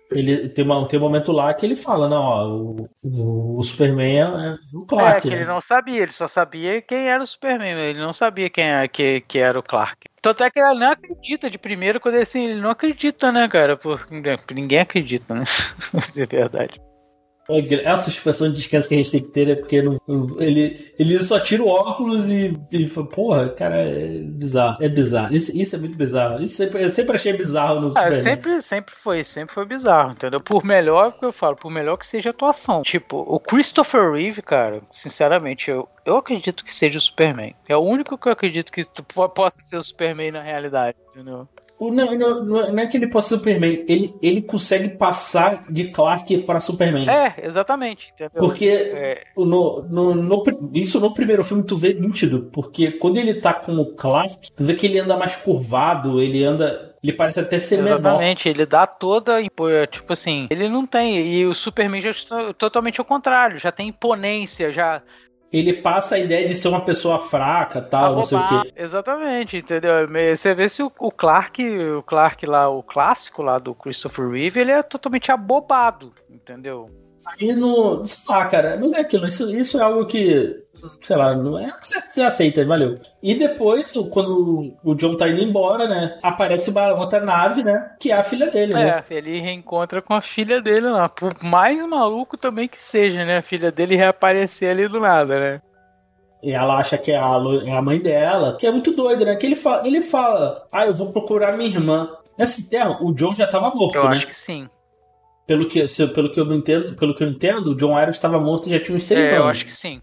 Speaker 1: Ele tem, uma, tem um momento lá que ele fala, não, ó, o, o, o Superman é o Clark. É,
Speaker 2: que né? ele não sabia, ele só sabia quem era o Superman, ele não sabia quem é, que, que era o Clark. Tanto é que ele não acredita de primeiro, quando ele, assim, ele não acredita, né, cara? Porque ninguém acredita, né? é verdade.
Speaker 1: Essa expressão de descanso que a gente tem que ter é porque não, ele, ele só tira o óculos e, e fala, porra, cara, é bizarro. É bizarro. Isso, isso é muito bizarro. Isso sempre, eu sempre achei bizarro no
Speaker 2: ah, sempre, sempre foi, sempre foi bizarro, entendeu? Por melhor que eu falo, por melhor que seja a atuação. Tipo, o Christopher Reeve, cara, sinceramente, eu, eu acredito que seja o Superman. É o único que eu acredito que possa ser o Superman na realidade, entendeu?
Speaker 1: Não, não, não, é que ele possa ser Superman, ele, ele consegue passar de Clark para Superman.
Speaker 2: É, exatamente. Entendeu?
Speaker 1: Porque é. No, no, no, isso no primeiro filme tu vê nítido, porque quando ele tá com o Clark, tu vê que ele anda mais curvado, ele anda. Ele parece até ser
Speaker 2: Exatamente,
Speaker 1: menor.
Speaker 2: Exatamente, ele dá toda. Tipo assim, ele não tem. E o Superman já é totalmente ao contrário, já tem imponência, já
Speaker 1: ele passa a ideia de ser uma pessoa fraca, tal, não sei o quê.
Speaker 2: Exatamente, entendeu? Você vê se o, Clark, o Clark lá, o clássico lá do Christopher Reeve, ele é totalmente abobado, entendeu?
Speaker 1: Aí no. Sei lá, cara, mas é aquilo, isso, isso é algo que sei lá, não é você aceita, valeu. E depois, quando o John tá indo embora, né, aparece uma outra nave, né, que é a filha dele, é, né?
Speaker 2: Ele reencontra com a filha dele lá, por mais maluco também que seja, né, a filha dele reaparecer ali do nada, né?
Speaker 1: E ela acha que é a, é a mãe dela, que é muito doido, né? Que ele fala, ele fala, ah, eu vou procurar minha irmã. Nessa terra, o John já tava morto,
Speaker 2: eu
Speaker 1: né?
Speaker 2: Eu acho que sim.
Speaker 1: Pelo que, pelo que eu entendo, pelo que eu entendo, o John Irons estava morto já tinha uns seis
Speaker 2: é,
Speaker 1: anos.
Speaker 2: Eu acho que sim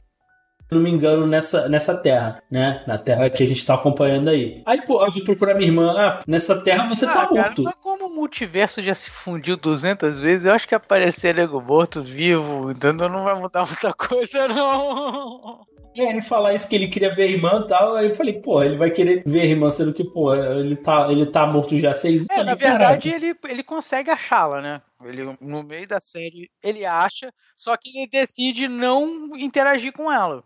Speaker 1: não me engano, nessa, nessa terra, né? Na terra que a gente tá acompanhando aí. Aí, pô, eu vou procurar minha irmã. Ah, nessa terra você tá ah, tá morto.
Speaker 2: Cara, como o multiverso já se fundiu 200 vezes, eu acho que aparecer nego morto, vivo, entendeu? Não vai mudar muita coisa, não.
Speaker 1: E ele falar isso que ele queria ver a irmã e tal, aí eu falei, pô, ele vai querer ver a irmã, sendo que, pô, ele tá, ele tá morto já há seis
Speaker 2: anos. É, na verdade, ele, ele consegue achá-la, né? Ele, no meio da série, ele acha, só que ele decide não interagir com ela.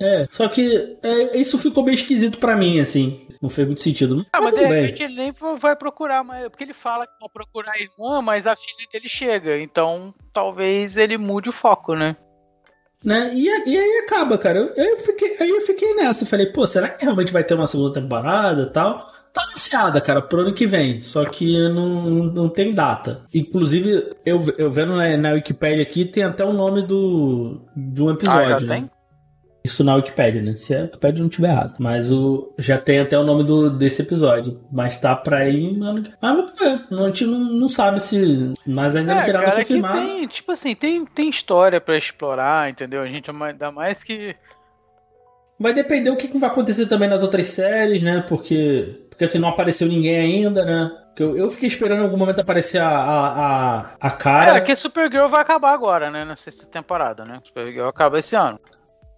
Speaker 1: É, só que é, isso ficou bem esquisito para mim, assim. Não fez muito sentido.
Speaker 2: Ah, mas, mas de repente bem. ele nem vai procurar, mas, porque ele fala que vai procurar a irmã, mas a filha dele chega. Então talvez ele mude o foco, né?
Speaker 1: Né? E, e aí acaba, cara. Eu, eu fiquei, aí eu fiquei nessa. Falei, pô, será que realmente vai ter uma segunda temporada e tal? tá anunciada, cara, pro ano que vem. Só que não, não tem data. Inclusive, eu, eu vendo na, na Wikipedia aqui, tem até o nome do, de um episódio. Ah, já né? tem? Isso na Wikipedia, né? Se a Wikipedia não tiver errado. Mas o, já tem até o nome do, desse episódio. Mas tá pra ir. Mano, ah, é, a gente não, não sabe se. Mas ainda é, não tem nada confirmado.
Speaker 2: Tem, tipo assim, tem, tem história pra explorar, entendeu? A gente ainda mais que.
Speaker 1: Vai depender o que vai acontecer também nas outras séries, né? Porque. Porque assim, não apareceu ninguém ainda, né? Eu, eu fiquei esperando em algum momento aparecer a, a, a, a cara.
Speaker 2: É, que Supergirl vai acabar agora, né? Na sexta temporada, né? Supergirl acaba esse ano.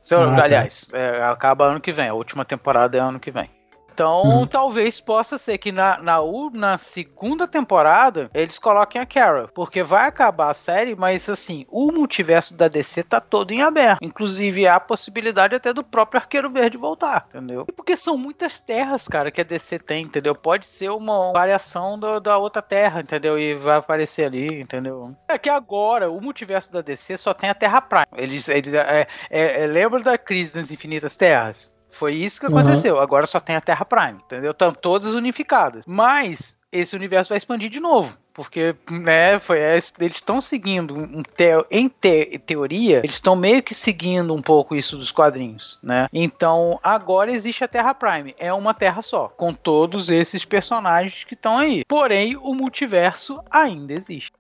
Speaker 2: Seu, ah, tá. aliás, é, acaba ano que vem. A última temporada é ano que vem. Então, uhum. talvez possa ser que na, na, na, segunda temporada eles coloquem a Carol. Porque vai acabar a série, mas assim, o multiverso da DC tá todo em aberto. Inclusive, há a possibilidade até do próprio Arqueiro Verde voltar, entendeu? E porque são muitas terras, cara, que a DC tem, entendeu? Pode ser uma variação do, da outra terra, entendeu? E vai aparecer ali, entendeu? É que agora o multiverso da DC só tem a Terra Prime. Eles, eles é, é, é, lembra da crise das infinitas terras? Foi isso que aconteceu. Uhum. Agora só tem a Terra Prime, entendeu? Estão todas unificadas. Mas esse universo vai expandir de novo. Porque, né, foi, é, eles estão seguindo, um te, em te, teoria, eles estão meio que seguindo um pouco isso dos quadrinhos, né? Então, agora existe a Terra Prime. É uma Terra só, com todos esses personagens que estão aí. Porém, o multiverso ainda existe.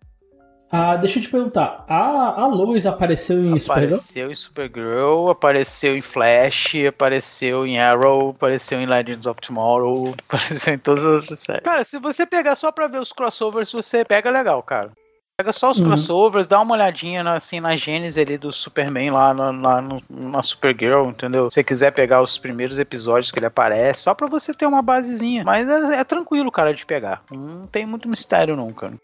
Speaker 1: Ah, deixa eu te perguntar, a, a Lois apareceu em Supergirl?
Speaker 2: Apareceu em Supergirl, apareceu em Flash, apareceu em Arrow, apareceu em Legends of Tomorrow, apareceu em todas as outras séries. Cara, se você pegar só pra ver os crossovers, você pega legal, cara. Pega só os uhum. crossovers, dá uma olhadinha na, assim, na gênese ali do Superman lá na, na, na Supergirl, entendeu? Se você quiser pegar os primeiros episódios que ele aparece, só pra você ter uma basezinha. Mas é, é tranquilo, cara, de pegar. Não tem muito mistério não, cara.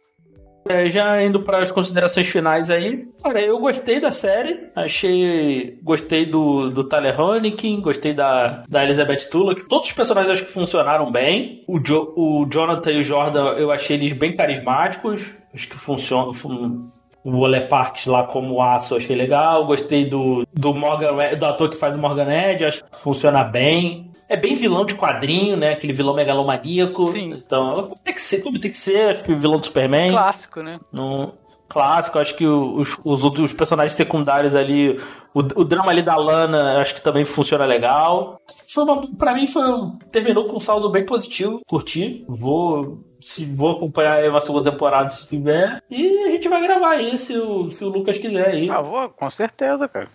Speaker 1: É, já indo para as considerações finais aí, cara, eu gostei da série, achei, gostei do, do Tyler Honekin, gostei da, da Elizabeth Tulloch, todos os personagens acho que funcionaram bem, o, jo, o Jonathan e o Jordan eu achei eles bem carismáticos, acho que funcionam, o Ole Parks lá como aço, achei legal. Gostei do, do Morgan do ator que faz o Morgan Edge, acho que funciona bem é bem vilão de quadrinho, né? Aquele vilão megalomaníaco. Sim. Então, tem que ser, como tem que ser, acho que o vilão do Superman.
Speaker 2: Clássico, né?
Speaker 1: No, clássico, acho que os, os, os personagens secundários ali, o, o, drama ali da Lana, acho que também funciona legal. Foi uma, pra mim foi terminou com um saldo bem positivo, curti. Vou se vou acompanhar uma segunda temporada se tiver. E a gente vai gravar aí se o, se o Lucas quiser aí.
Speaker 2: Ah, vou, com certeza, cara.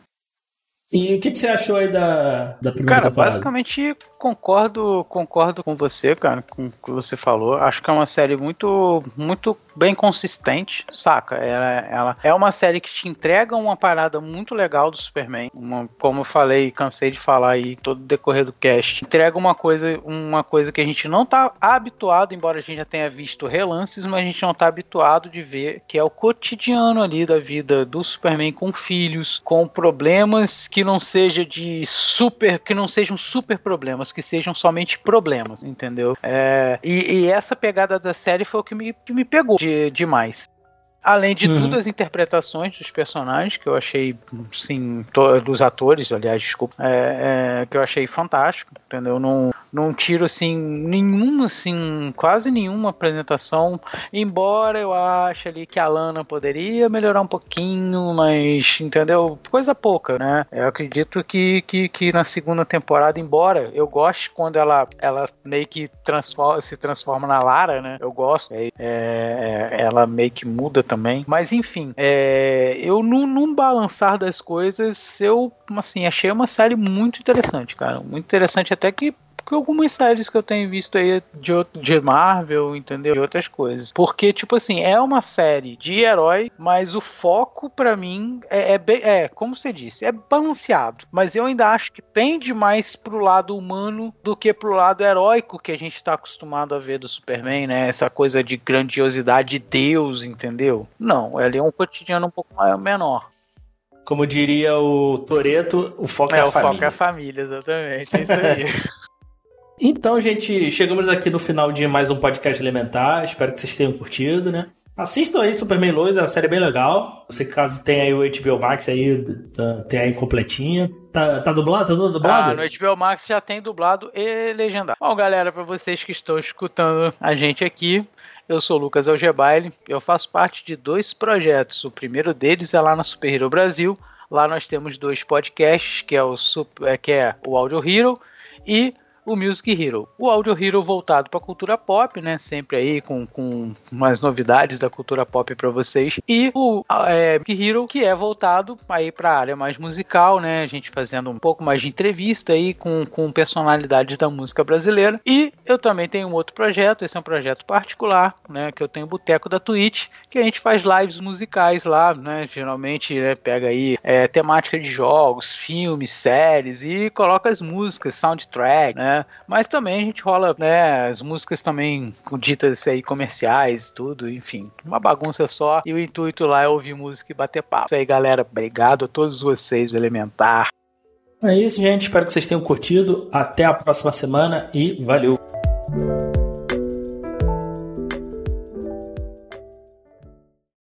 Speaker 1: E o que, que, você achou aí da, da primeira
Speaker 2: cara,
Speaker 1: temporada?
Speaker 2: Cara, basicamente concordo, concordo com você, cara, com o que você falou. Acho que é uma série muito, muito bem consistente, saca? Ela, ela é uma série que te entrega uma parada muito legal do Superman. Uma, como eu falei, cansei de falar aí todo o decorrer do cast. Entrega uma coisa, uma coisa que a gente não tá habituado, embora a gente já tenha visto relances, mas a gente não tá habituado de ver, que é o cotidiano ali da vida do Superman com filhos, com problemas que não seja de super, que não sejam super problemas, que sejam somente problemas, entendeu? É, e, e, essa pegada da série foi o que me, que me pegou de, demais. Além de uhum. tudo, as interpretações dos personagens, que eu achei, sim, dos atores, aliás, desculpa, é, é, que eu achei fantástico, entendeu? Não, não tiro, assim, nenhuma, assim, quase nenhuma apresentação, embora eu ache ali que a Lana poderia melhorar um pouquinho, mas, entendeu? Coisa pouca, né? Eu acredito que, que, que na segunda temporada, embora eu goste quando ela, ela meio que transforma, se transforma na Lara, né? Eu gosto, é, é, ela meio que muda também também. Mas enfim, é, eu num, num balançar das coisas, eu assim, achei uma série muito interessante, cara. Muito interessante até que que algumas séries que eu tenho visto aí de, de Marvel, entendeu? E outras coisas. Porque, tipo assim, é uma série de herói, mas o foco para mim é, é, bem, é, como você disse, é balanceado. Mas eu ainda acho que pende mais pro lado humano do que pro lado heróico que a gente tá acostumado a ver do Superman, né? Essa coisa de grandiosidade de Deus, entendeu? Não, ele é um cotidiano um pouco maior, menor.
Speaker 1: Como diria o Toreto, o foco é, é a
Speaker 2: o família. O foco é a família, exatamente. É isso aí.
Speaker 1: Então, gente, chegamos aqui no final de mais um podcast elementar. Espero que vocês tenham curtido, né? Assistam aí Superman Lois, é uma série bem legal. Você caso tem aí o HBO Max aí, tá, tem aí completinha. Tá, tá dublado? Tá tudo dublado?
Speaker 2: Ah, no HBO Max já tem dublado e legendado. Bom, galera, para vocês que estão escutando a gente aqui, eu sou o Lucas Algebaile, eu faço parte de dois projetos. O primeiro deles é lá na Super Hero Brasil. Lá nós temos dois podcasts, que é o, Super, é, que é o Audio Hero e o Music Hero. O Audio Hero voltado para a cultura pop, né? Sempre aí com, com mais novidades da cultura pop para vocês. E o é, Music Hero, que é voltado aí para a área mais musical, né? A gente fazendo um pouco mais de entrevista aí com, com personalidades da música brasileira. E eu também tenho um outro projeto, esse é um projeto particular, né? Que eu tenho o Boteco da Twitch, que a gente faz lives musicais lá, né? Geralmente né, pega aí é, temática de jogos, filmes, séries e coloca as músicas, soundtrack, Mas também a gente rola, né, as músicas também ditas aí comerciais, tudo, enfim, uma bagunça só. E o intuito lá é ouvir música e bater papo. Isso aí, galera. Obrigado a todos vocês Elementar.
Speaker 1: É isso, gente. Espero que vocês tenham curtido. Até a próxima semana e valeu!